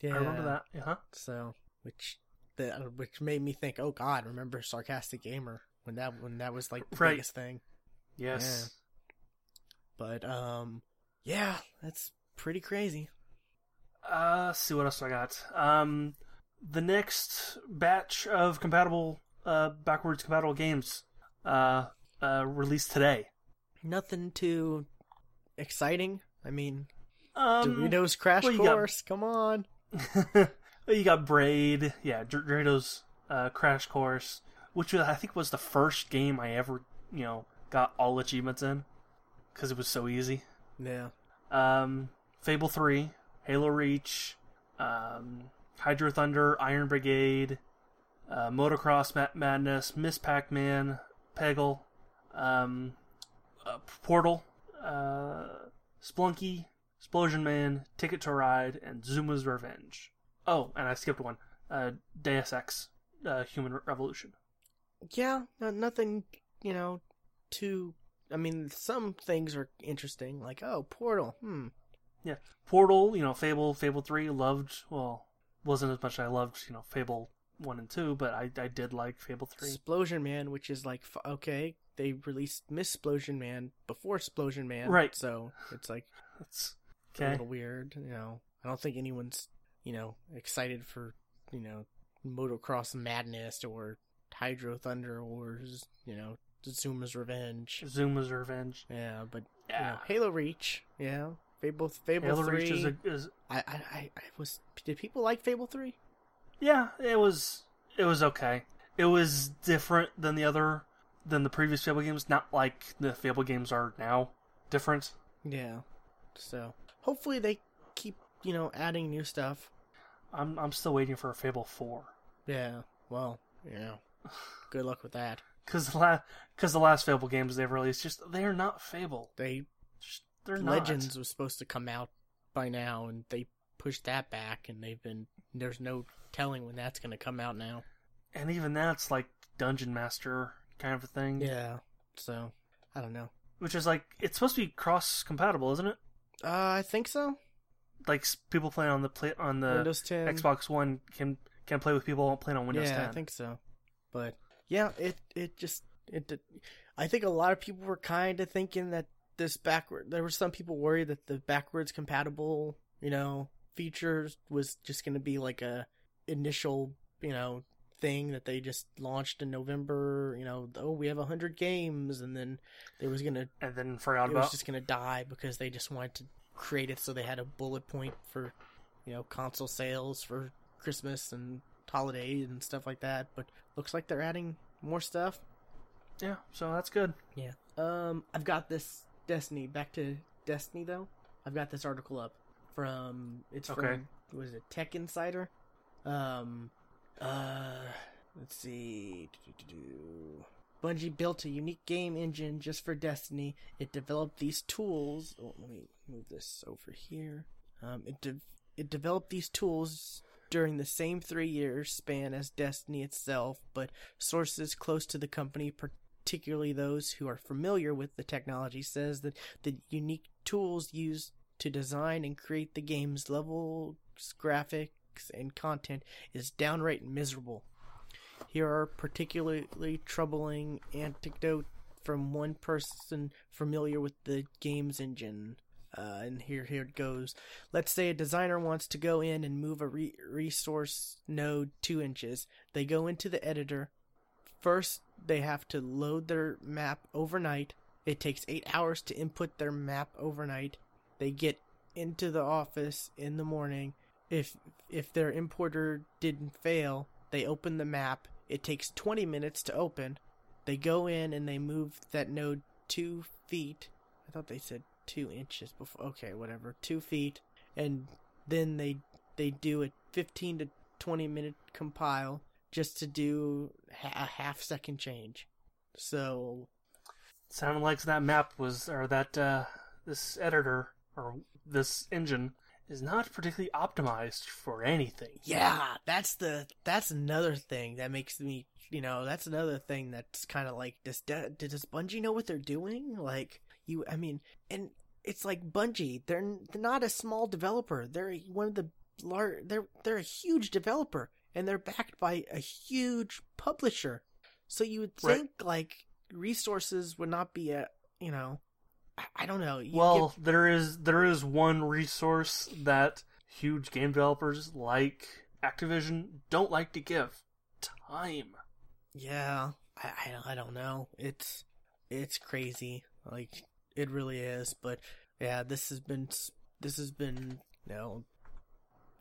yeah, I remember that. Yeah. huh So which the which made me think, oh God, remember Sarcastic Gamer when that when that was like the Right. biggest thing. Yes. But um, yeah, that's pretty crazy. Uh, let's see what else I got. Um, the next batch of compatible, uh, backwards compatible games, uh, uh, released today. Nothing too exciting. I mean, Um, Doritos Crash well, you got- Course. Come on. you got Braid, yeah, Dor- Doritos uh, Crash Course, which I think was the first game I ever, you know, got all achievements in because it was so easy. Yeah. Um, Fable Three, Halo Reach, um, Hydro Thunder, Iron Brigade, uh, Motocross Ma- Madness, Miss Pac-Man, Peggle, um, uh, Portal, uh, Spelunky, Explosion Man, Ticket to Ride, and Zuma's Revenge. Oh, and I skipped one. Uh, Deus Ex, uh, Human Revolution. Yeah. No, nothing. You know, too. I mean, some things are interesting, like oh, Portal. Hmm. Yeah, Portal, you know, Fable, Fable Three, loved. Well, wasn't as much as I loved, you know, Fable One and Two, but I I did like Fable Three. Explosion Man, which is like okay, they released Miss Explosion Man before Explosion Man, Right. So it's like a okay. little weird. You know, I don't think anyone's you know excited for you know Motocross Madness or Hydro Thunder or you know Zuma's Revenge. Zuma's Revenge. Yeah, but you Yeah, know, Halo Reach. Yeah, Fable Fable Halo three. Reach is, a, is I, I I I was. Did people like Fable three? yeah. It was it was okay. It was different than the other than the previous Fable games. Not like the Fable games are now different. Yeah. So hopefully they keep you know adding new stuff. I'm I'm still waiting for a Fable Four Yeah. Well, yeah. Good luck with that. because the la- cause the last Fable games they've released just they are not Fable. They Just, they're not. Legends was supposed to come out by now, and they pushed that back, and they've been there's no telling when that's going to come out now. and even that's like Dungeon Master kind of a thing. Yeah. So I don't know. Which is like it's supposed to be cross compatible, isn't it? Uh, I think so. Like people playing on the play on the Windows 10. Xbox One can can play with people playing on Windows yeah, 10. I think so. But yeah, it it just it. did- I think a lot of people were kind of thinking that this backward. There were some people worried that the backwards compatible, you know, features was just going to be like a initial, you know, thing that they just launched in November. You know, oh, we have a hundred games, and then there was gonna and then forgot it was just gonna die because they just wanted to create it so they had a bullet point for you know console sales for Christmas and holidays and stuff like that. But looks like they're adding more stuff. Yeah, so that's good. Yeah. Um, I've got this Destiny. Back to Destiny though. I've got this article up from it's Okay. from was it Tech Insider? Um, uh, let's see. Bungie built a unique game engine just for Destiny. It developed these tools. Oh, let me move this over here. Um, it de- it developed these tools during the same three years span as Destiny itself, but sources close to the company, particularly those who are familiar with the technology, says that the unique tools used to design and create the game's levels, graphics, and content is downright miserable. Here are particularly troubling anecdotes from one person familiar with the game's engine. Uh, and here, here it goes. Let's say a designer wants to go in and move a re- resource node two inches. They go into the editor. First, they have to load their map overnight. It takes eight hours to input their map overnight. They get into the office in the morning. If if their importer didn't fail, they open the map. It takes 20 minutes to open. They go in and they move that node two feet. I thought they said two inches before. Okay, whatever, two feet, and then they they do a 15 to 20 minute compile just to do ha- a half second change. So Sounded like that map was, or that uh, this editor or this engine is not particularly optimized for anything. Yeah, that's the that's another thing that makes me, you know, that's another thing that's kind of like does does Bungie know what they're doing? Like you, I mean, and it's like Bungie. They're, they're not a small developer. They're one of the large. They're they're a huge developer, and they're backed by a huge publisher. So you would Right. think like resources would not be a you know, I, I don't know. Well, there is there is one resource that huge game developers like Activision don't like to give: time. yeah, I, I don't- I don't know. It's it's crazy. Like it really is. But yeah, this has been this has been you know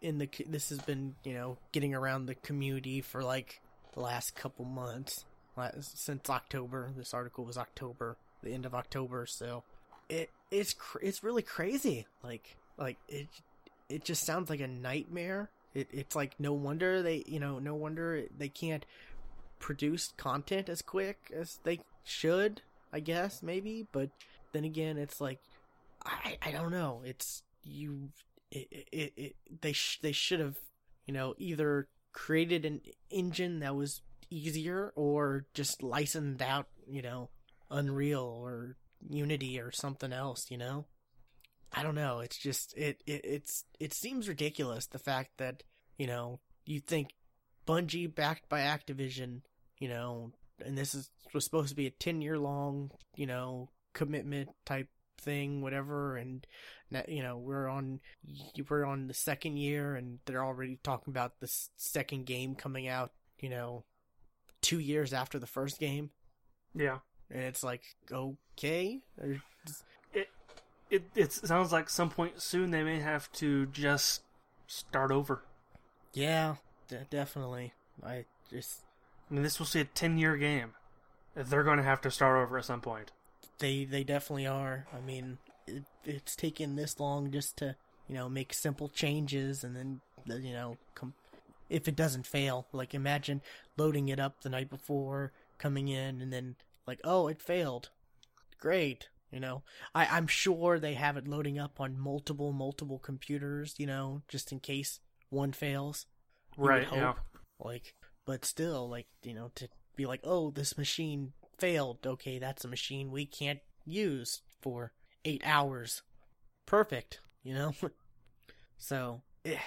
in the this has been you know getting around the community for like the last couple months la- since October. This article was October, the end of October. So it it's cr- it's really crazy. Like like it it just sounds like a nightmare. It it's like no wonder they you know no wonder they can't produce content as quick as they should. I guess maybe, but then again, it's like I I don't know. It's you. It it, it they sh- they should have you know either created an engine that was easier or just licensed out you know Unreal or Unity or something else. You know. I don't know. It's just it, it it's it seems ridiculous the fact that you know you think Bungie backed by Activision, you know, and this is was supposed to be a ten year long you know commitment type thing, whatever, and you know we're on we're on the second year and they're already talking about the second game coming out, you know, two years after the first game, Yeah. and it's like okay, Or- It it sounds like some point soon they may have to just start over. yeah, de- definitely. I just I mean, this will be a ten year game. They're going to have to start over at some point. They they definitely are. I mean, it, it's taken this long just to you know make simple changes, and then you know, com- if it doesn't fail, like imagine loading it up the night before, coming in, and then like, oh, it failed. Great, you know. I I'm sure they have it loading up on multiple multiple computers, you know, just in case one fails. Right. Yeah. Like, but still, like you know, to be like, oh, this machine failed. Okay, that's a machine we can't use for eight hours. Perfect, you know. so, eh,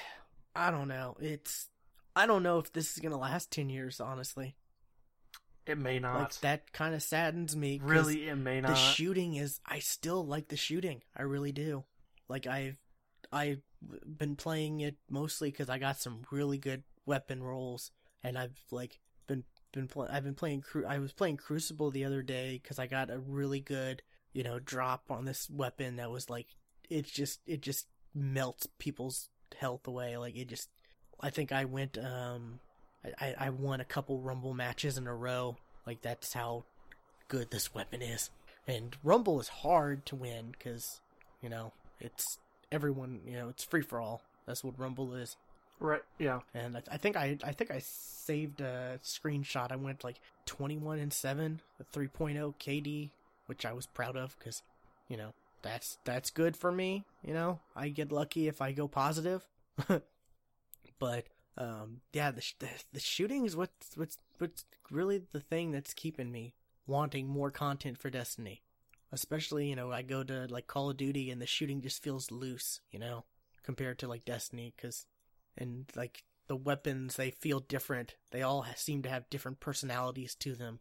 I don't know. It's I don't know if this is gonna last ten years. Honestly, It may not. like that kind of saddens me. really, it may not. the shooting is I still like the shooting. I really do. Like I've I've been playing it mostly cuz I got some really good weapon rolls and I've like been been pl- I've been playing Cru- I was playing Crucible the other day cuz I got a really good, you know, drop on this weapon that was like it just it just melts people's health away like it just I think I went um I I won a couple rumble matches in a row like that's how good this weapon is. And Rumble is hard to win because, you know, it's everyone, you know, it's free for all. That's what Rumble is. Right. Yeah. And I, I think I, I think I saved a screenshot. I went like 21 and 7, a 3.0 KD, which I was proud of because, you know, that's, that's good for me. You know, I get lucky if I go positive. but, um, yeah, the, the, the shooting is what's, what's, what's really the thing that's keeping me wanting more content for Destiny. Especially, you know, I go to like Call of Duty and the shooting just feels loose, you know, compared to like Destiny, because and like the weapons they feel different. They all seem to have different personalities to them.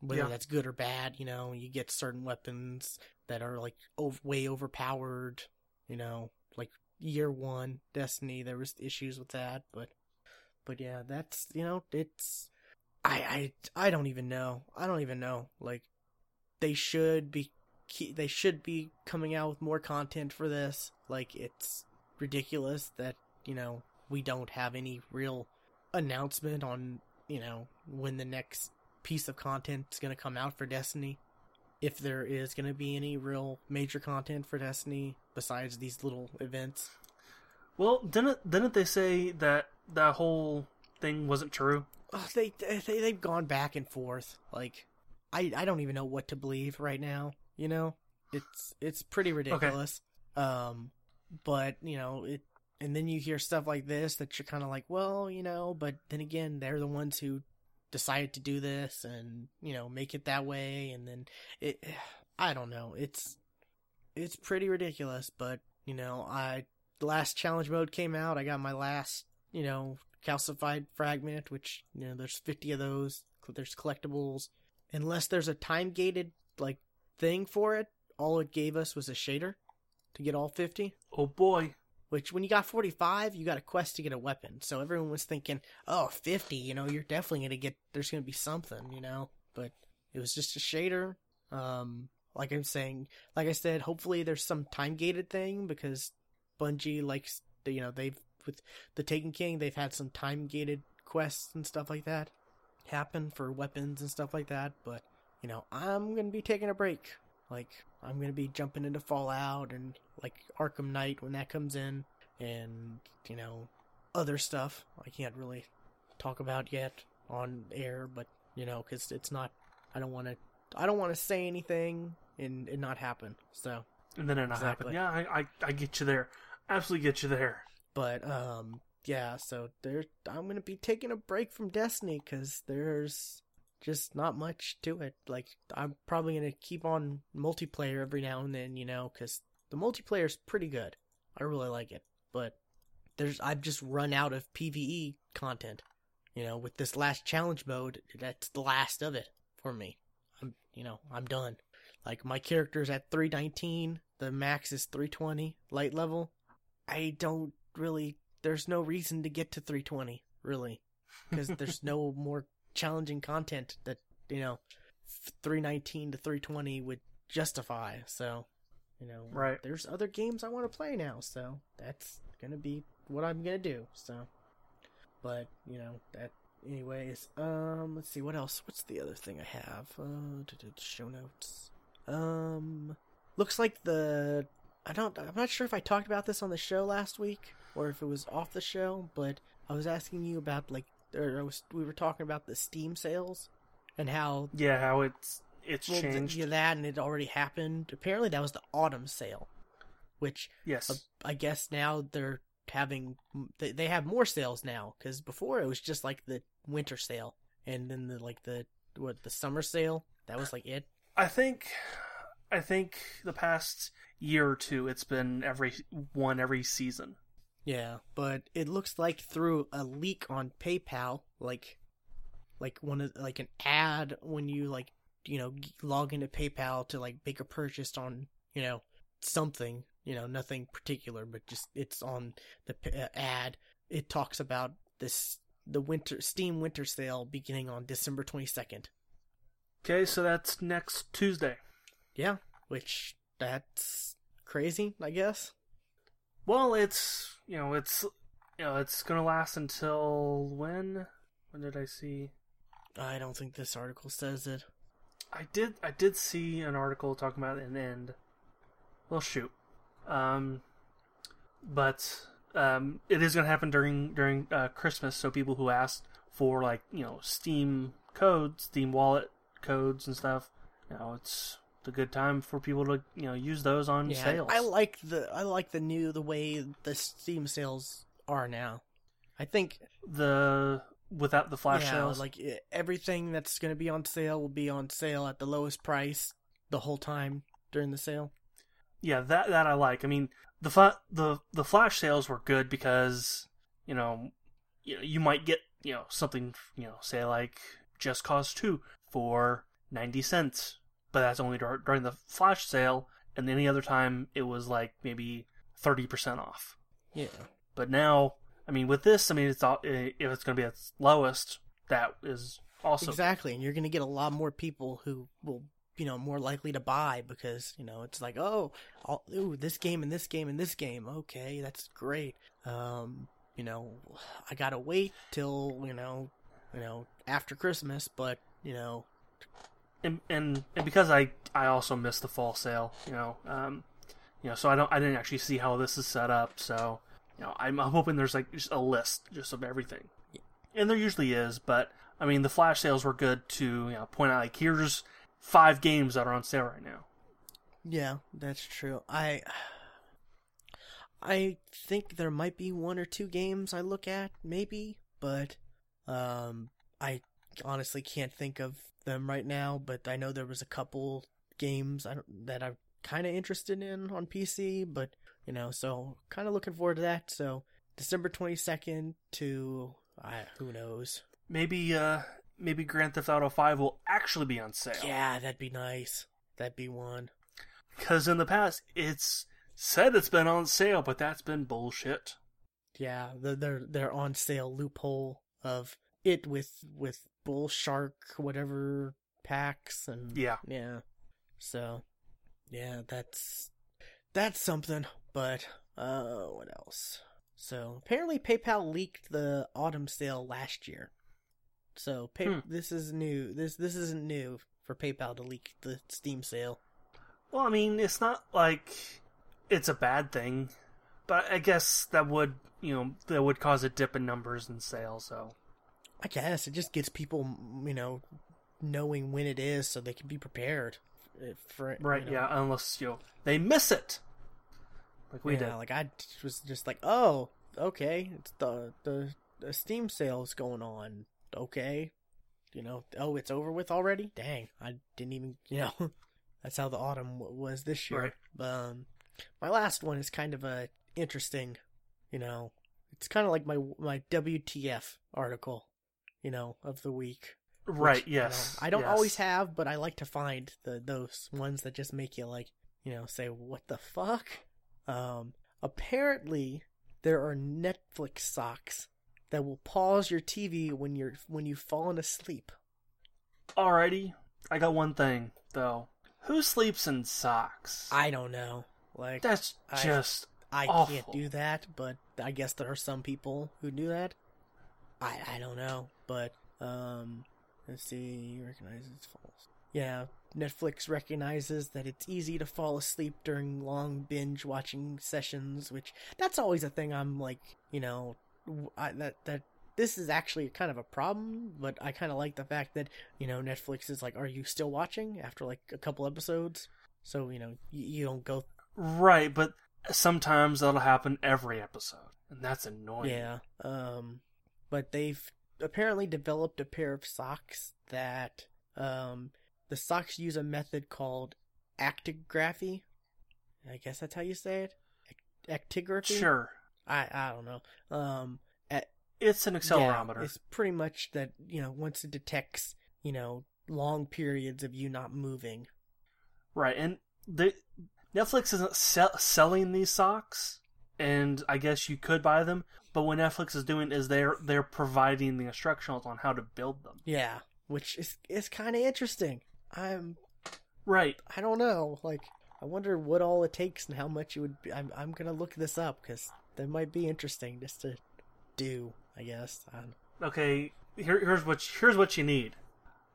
Whether Yeah. that's good or bad you know you get certain weapons that are like ov- way overpowered you know like year one destiny there was issues with that but but yeah that's you know it's i i i don't even know. I don't even know. Like they should be they should be coming out with more content for this. Like it's ridiculous that you know we don't have any real announcement on you know when the next piece of content is going to come out for destiny. If there is going to be any real major content for destiny besides these little events. Well, didn't didn't they say that that whole thing wasn't true? oh, they, they they've gone back and forth. Like i i don't even know what to believe right now you know? It's it's pretty ridiculous. Um but you know it and then you hear stuff like this that you're kind of like well you know but then again they're the ones who decided to do this and you know make it that way and then it i don't know it's it's pretty ridiculous, but you know, I last challenge mode came out. I got my last, you know, calcified fragment, which you know, there's 50 of those. There's collectibles. Unless there's a time gated like thing for it, all it gave us was a shader to get all 50. Oh boy. Which, when you got 45, you got a quest to get a weapon. So everyone was thinking, oh, 50, you know, you're definitely going to get, there's going to be something, you know? But it was just a shader. Um, like I'm saying, like I said, hopefully there's some time gated thing because Bungie likes, you know, they've, with the Taken King, they've had some time gated quests and stuff like that happen for weapons and stuff like that. But, you know, I'm going to be taking a break. Like, I'm going to be jumping into Fallout and, like, Arkham Knight when that comes in and, you know, other stuff I can't really talk about yet on air, but, you know, because it's not, I don't want to, I don't want to say anything and it not happen. So, And then it not happen. Yeah, I, I, I get you there. Absolutely get you there. but, um, yeah, so there, I'm going to be taking a break from Destiny because there's just not much to it. Like, I'm probably going to keep on multiplayer every now and then, you know, because the multiplayer is pretty good. I really like it, but there's, I've just run out of PvE content. You know, with this last challenge mode, that's the last of it for me. I'm, you know, I'm done. Like my character's at 319, the max is 320 light level. I don't really there's no reason to get to 320 really because there's no more challenging content that, you know, 319 to 320 would justify. So, you know, Right. there's other games I want to play now, so that's going to be what I'm going to do. So, but, you know, that anyways, um let's see what else. What's the other thing I have? Uh show notes. Um looks like the I don't I'm not sure if I talked about this on the show last week or if it was off the show, but I was asking you about like or I was we were talking about the Steam sales and how Yeah, how it's it's well, changed. yeah, that and it already happened. Apparently that was the autumn sale, which yes. uh, I guess now they're having they, they have more sales now because before it was just like the winter sale and then the like the what the summer sale that was like it I think I think the past year or two it's been every one every season. Yeah but it looks like through a leak on PayPal like like one of like an ad when you like you know log into PayPal to like make a purchase on you know something you know nothing particular but just it's on the uh, ad it talks about this the winter Steam winter sale beginning on December 22nd Okay, so that's next Tuesday. Yeah, which that's crazy, I guess. Well, it's you know it's you know it's gonna last until when? When did I see? I don't think this article says it. I did I did see an article talking about an end. Well, shoot. Um, but um, it is going to happen during during uh, Christmas. So people who asked for like you know Steam codes, Steam Wallet codes and stuff, you know, it's a good time for people to you know use those on Yeah, sales. I like the I like the new the way the Steam sales are now. I think the without the flash yeah, sales. like everything that's going to be on sale will be on sale at the lowest price the whole time during the sale. yeah, that that I like. I mean, the fa- the the flash sales were good because you know, you know, you might get you know something you know say like Just Cause Two for ninety cents, but that's only dur- during the flash sale, and any other time it was like maybe thirty percent off. Yeah. But now, I mean, with this, I mean, it's all, if it's going to be at its lowest, that is also exactly, and you're going to get a lot more people who will, you know, more likely to buy because you know it's like, oh, all, ooh, this game and this game and this game. Okay, that's great. Um, you know, I gotta wait till you know, you know, after Christmas, but you know, and and and because I I also missed the fall sale, you know, um, you know, so I don't I didn't actually see how this is set up. So, you know, I'm, I'm hoping there's like just a list just of everything, and there usually is. But I mean, the flash sales were good to you know point out like here's five games that are on sale right now. yeah, that's true. I. I think there might be one or two games I look at, maybe, but um, I honestly can't think of them right now. But I know there was a couple games I don't, that I'm kind of interested in on PC, but you know, so kind of looking forward to that. So December 22nd to I who knows. Maybe uh maybe Grand Theft Auto 5 will actually be on sale. Yeah, that'd be nice. That'd be one. Cuz in the past it's said it's been on sale, but that's been bullshit. Yeah, the their their on sale loophole of it with with Bull Shark whatever packs and Yeah. yeah. So yeah, that's that's something. But uh, what else? So apparently PayPal leaked the autumn sale last year. So pay- Hmm. this is new. This this isn't new for PayPal to leak the Steam sale. Well, I mean, it's not like it's a bad thing, but I guess that would, you know, that would cause a dip in numbers and sales, so I guess it just gets people, you know, knowing when it is so they can be prepared uh, for it. Right, you know. yeah, unless you they miss it. Like we yeah, did. like I was just like, oh, okay, it's the the the Steam sale's going on. Okay, you know, oh, it's over with already. Dang, I didn't even, you know, that's how the autumn w- was this year. Um, my last one is kind of a interesting, you know, it's kind of like my my WTF article, you know, of the week. which, right, you know, yes. I don't yes. always have, but I like to find the those ones that just make you like, you know, say what the fuck. Um, apparently there are Netflix socks that will pause your TV when you're when you've fallen asleep. Alrighty, I got one thing though. Who sleeps in socks? I don't know, like That's I- just I awful. can't do that, but I guess there are some people who do that. I I don't know, but um, let's see. Recognizes false. Yeah, Netflix recognizes that it's easy to fall asleep during long binge watching sessions, which that's always a thing. I'm like, you know, I, that that this is actually kind of a problem, but I kind of like the fact that you know Netflix is like, are you still watching after like a couple episodes? So you know you, you don't go right, but sometimes that'll happen every episode, and that's annoying. Yeah. Um, but they've apparently developed a pair of socks that um the socks use a method called actigraphy. I guess that's how you say it. Actigraphy. Sure, I I don't know. Um, at, it's an yeah, accelerometer. it's pretty much that you know once it detects you know long periods of you not moving. Right, and the Netflix isn't sell- selling these socks, and I guess you could buy them. But what Netflix is doing is they're they're providing the instructionals on how to build them. Yeah, which is is kind of interesting. I'm Right, I don't know. Like, I wonder what all it takes and how much it would be. I'm, I'm gonna look this up because that might be interesting just to do. I guess. I don't- okay. Here, here's what here's what you need.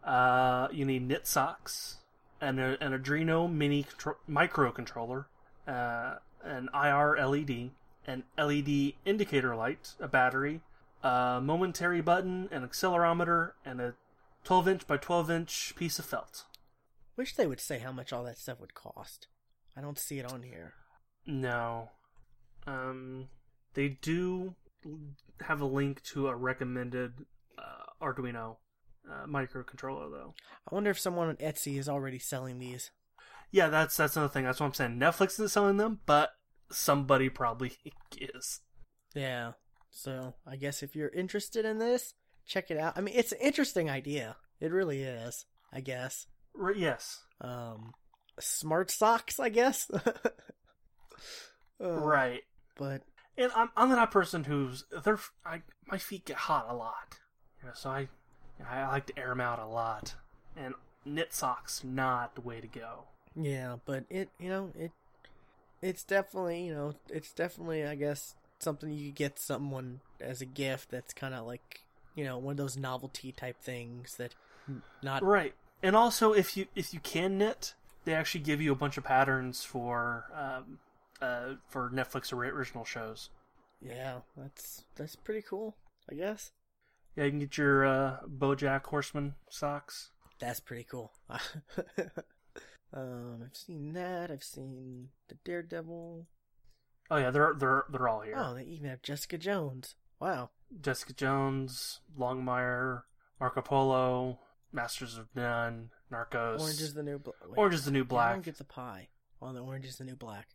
Uh, you need knit socks, and a, an Arduino mini contro- microcontroller, uh, an IR LED, an LED indicator light, a battery, a momentary button, an accelerometer, and a 12 inch by 12 inch piece of felt. Wish they would say how much all that stuff would cost. I don't see it on here. No. Um, they do have a link to a recommended uh, Arduino uh, microcontroller, though. I wonder if someone on Etsy is already selling these. Yeah, that's that's another thing. That's what I'm saying. Netflix isn't selling them, but somebody probably is. Yeah. So I guess if you're interested in this, check it out. I mean, it's an interesting idea. It really is. I guess. Right, yes. Um, smart socks. I guess. Uh, right. But And I'm I'm that person who's they're I my feet get hot a lot, you know, so I I like to air them out a lot. And knit socks not the way to go. Yeah, but it you know it it's definitely you know it's definitely I guess something you get someone as a gift that's kind of like you know one of those novelty type things that not Right. And also, if you if you can knit, they actually give you a bunch of patterns for um, uh, for Netflix original shows. yeah that's that's pretty cool I guess Yeah, you can get your uh, BoJack Horseman socks. that's pretty cool. um, I've seen that. I've seen the Daredevil. Oh yeah, they're they're they're all here. Oh, they even have Jessica Jones. Wow. Jessica Jones, Longmire, Marco Polo, Masters of None, Narcos. Orange is the new black. Orange is the New Everyone Black. gets a pie. on the Orange is the New Black?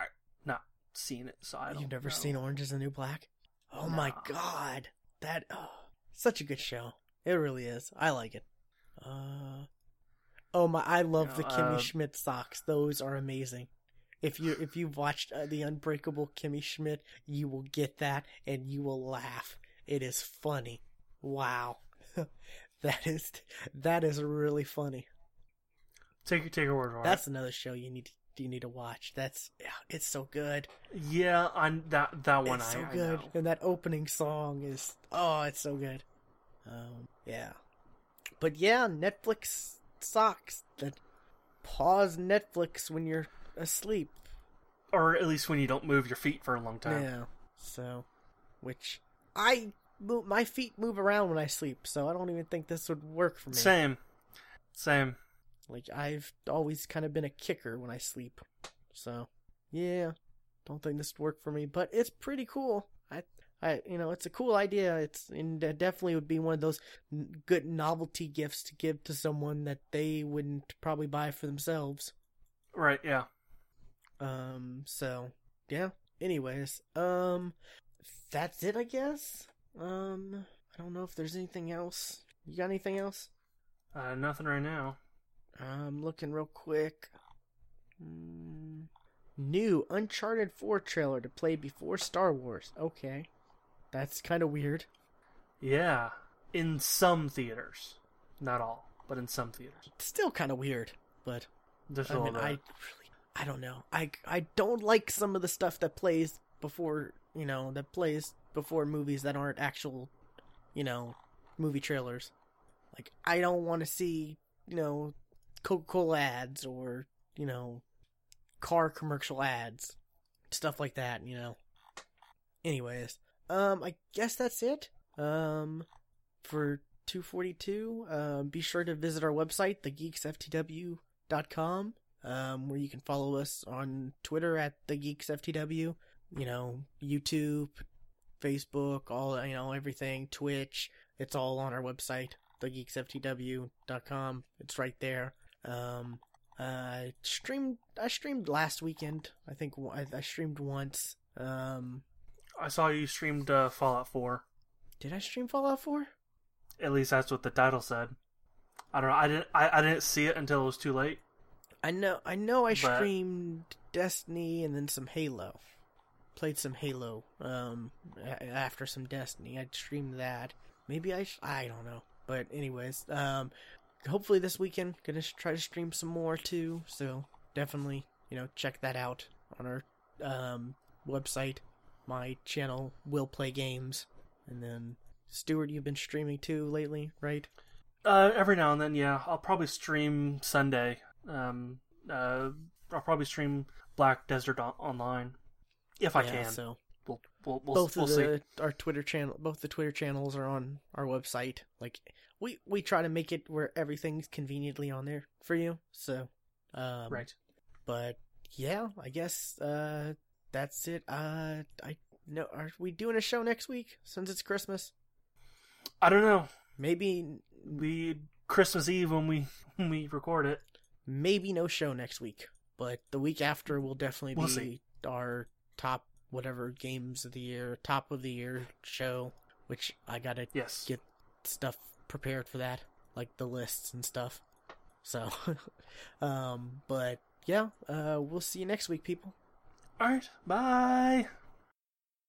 I not seen it, so I don't. You've never know. seen Orange is the New Black? Oh my god. That oh, such a good show. It really is. I like it. Uh Oh my I love You the know, Kimmy uh, Schmidt socks. Those are amazing. If you if you've watched uh, the Unbreakable Kimmy Schmidt, you will get that and you will laugh. It is funny. Wow. that is that is really funny. Take your take your word for That's another show you need to, you need to watch. That's it's so good. Yeah, on that that one. it's I, so good, know. and that opening song is oh, it's so good. Um, yeah, but yeah, Netflix socks that pause Netflix when you're asleep. Or at least when you don't move your feet for a long time. Yeah, so which I move, my feet move around when I sleep, so I don't even think this would work for me. Same, same. Like I've always kind of been a kicker when I sleep. So, yeah, don't think this would work for me, but it's pretty cool. I you know, it's a cool idea. It's and it definitely would be one of those good novelty gifts to give to someone that they wouldn't probably buy for themselves. Right? Yeah. Um so, yeah. Anyways, um that's it, I guess. Um I don't know if there's anything else. You got anything else? Uh, nothing right now. I'm looking real quick. Mm, new Uncharted 4 trailer to play before Star Wars. Okay. That's kind of weird. Yeah, in some theaters, not all, but in some theaters. Still kind of weird, but I mean, I really, I don't know. I I don't like some of the stuff that plays before, you know, that plays before movies that aren't actual, you know, movie trailers. Like I don't want to see, you know, Coca-Cola ads or, you know, car commercial ads, stuff like that, you know. Anyways, um I guess that's it. Um for 242, um be sure to visit our website, thegeeksftw.com, um where you can follow us on Twitter at thegeeksftw, you know, YouTube, Facebook, all you know, everything, Twitch, it's all on our website, thegeeksftw.com. It's right there. Um I streamed I streamed last weekend. I think I, I streamed once. Um I saw you streamed uh, Fallout 4. did I stream Fallout 4? At least that's what the title said. I don't know. I didn't. I, I didn't see it until it was too late. I know I know I But- streamed Destiny and then some Halo. Played some Halo um after some Destiny. I streamed that. Maybe I sh- I don't know. But anyways, um hopefully this weekend going to try to stream some more too. So definitely, you know, check that out on our um website. My channel will play games. And then Stuart, you've been streaming too lately, right? Uh, every now and then, yeah. I'll probably stream Sunday. Um, uh, I'll probably stream Black Desert on- Online if I Yeah, can. So We'll, we'll, we'll, both we'll of see. the our Twitter channel, both the Twitter channels are on our website. Like we we try to make it where everything's conveniently on there for you. So, um, Right. But yeah, I guess uh, that's it. Uh, I know. Are we doing a show next week since it's Christmas? I don't know. Maybe We Christmas Eve when we when we record it. maybe no show next week, but the week after will definitely We'll be see. our top whatever games of the year, top of the year show. Which I gotta Yes. get stuff prepared for that, like the lists and stuff. So, um, but yeah, uh, we'll see you next week, people. All right. Bye.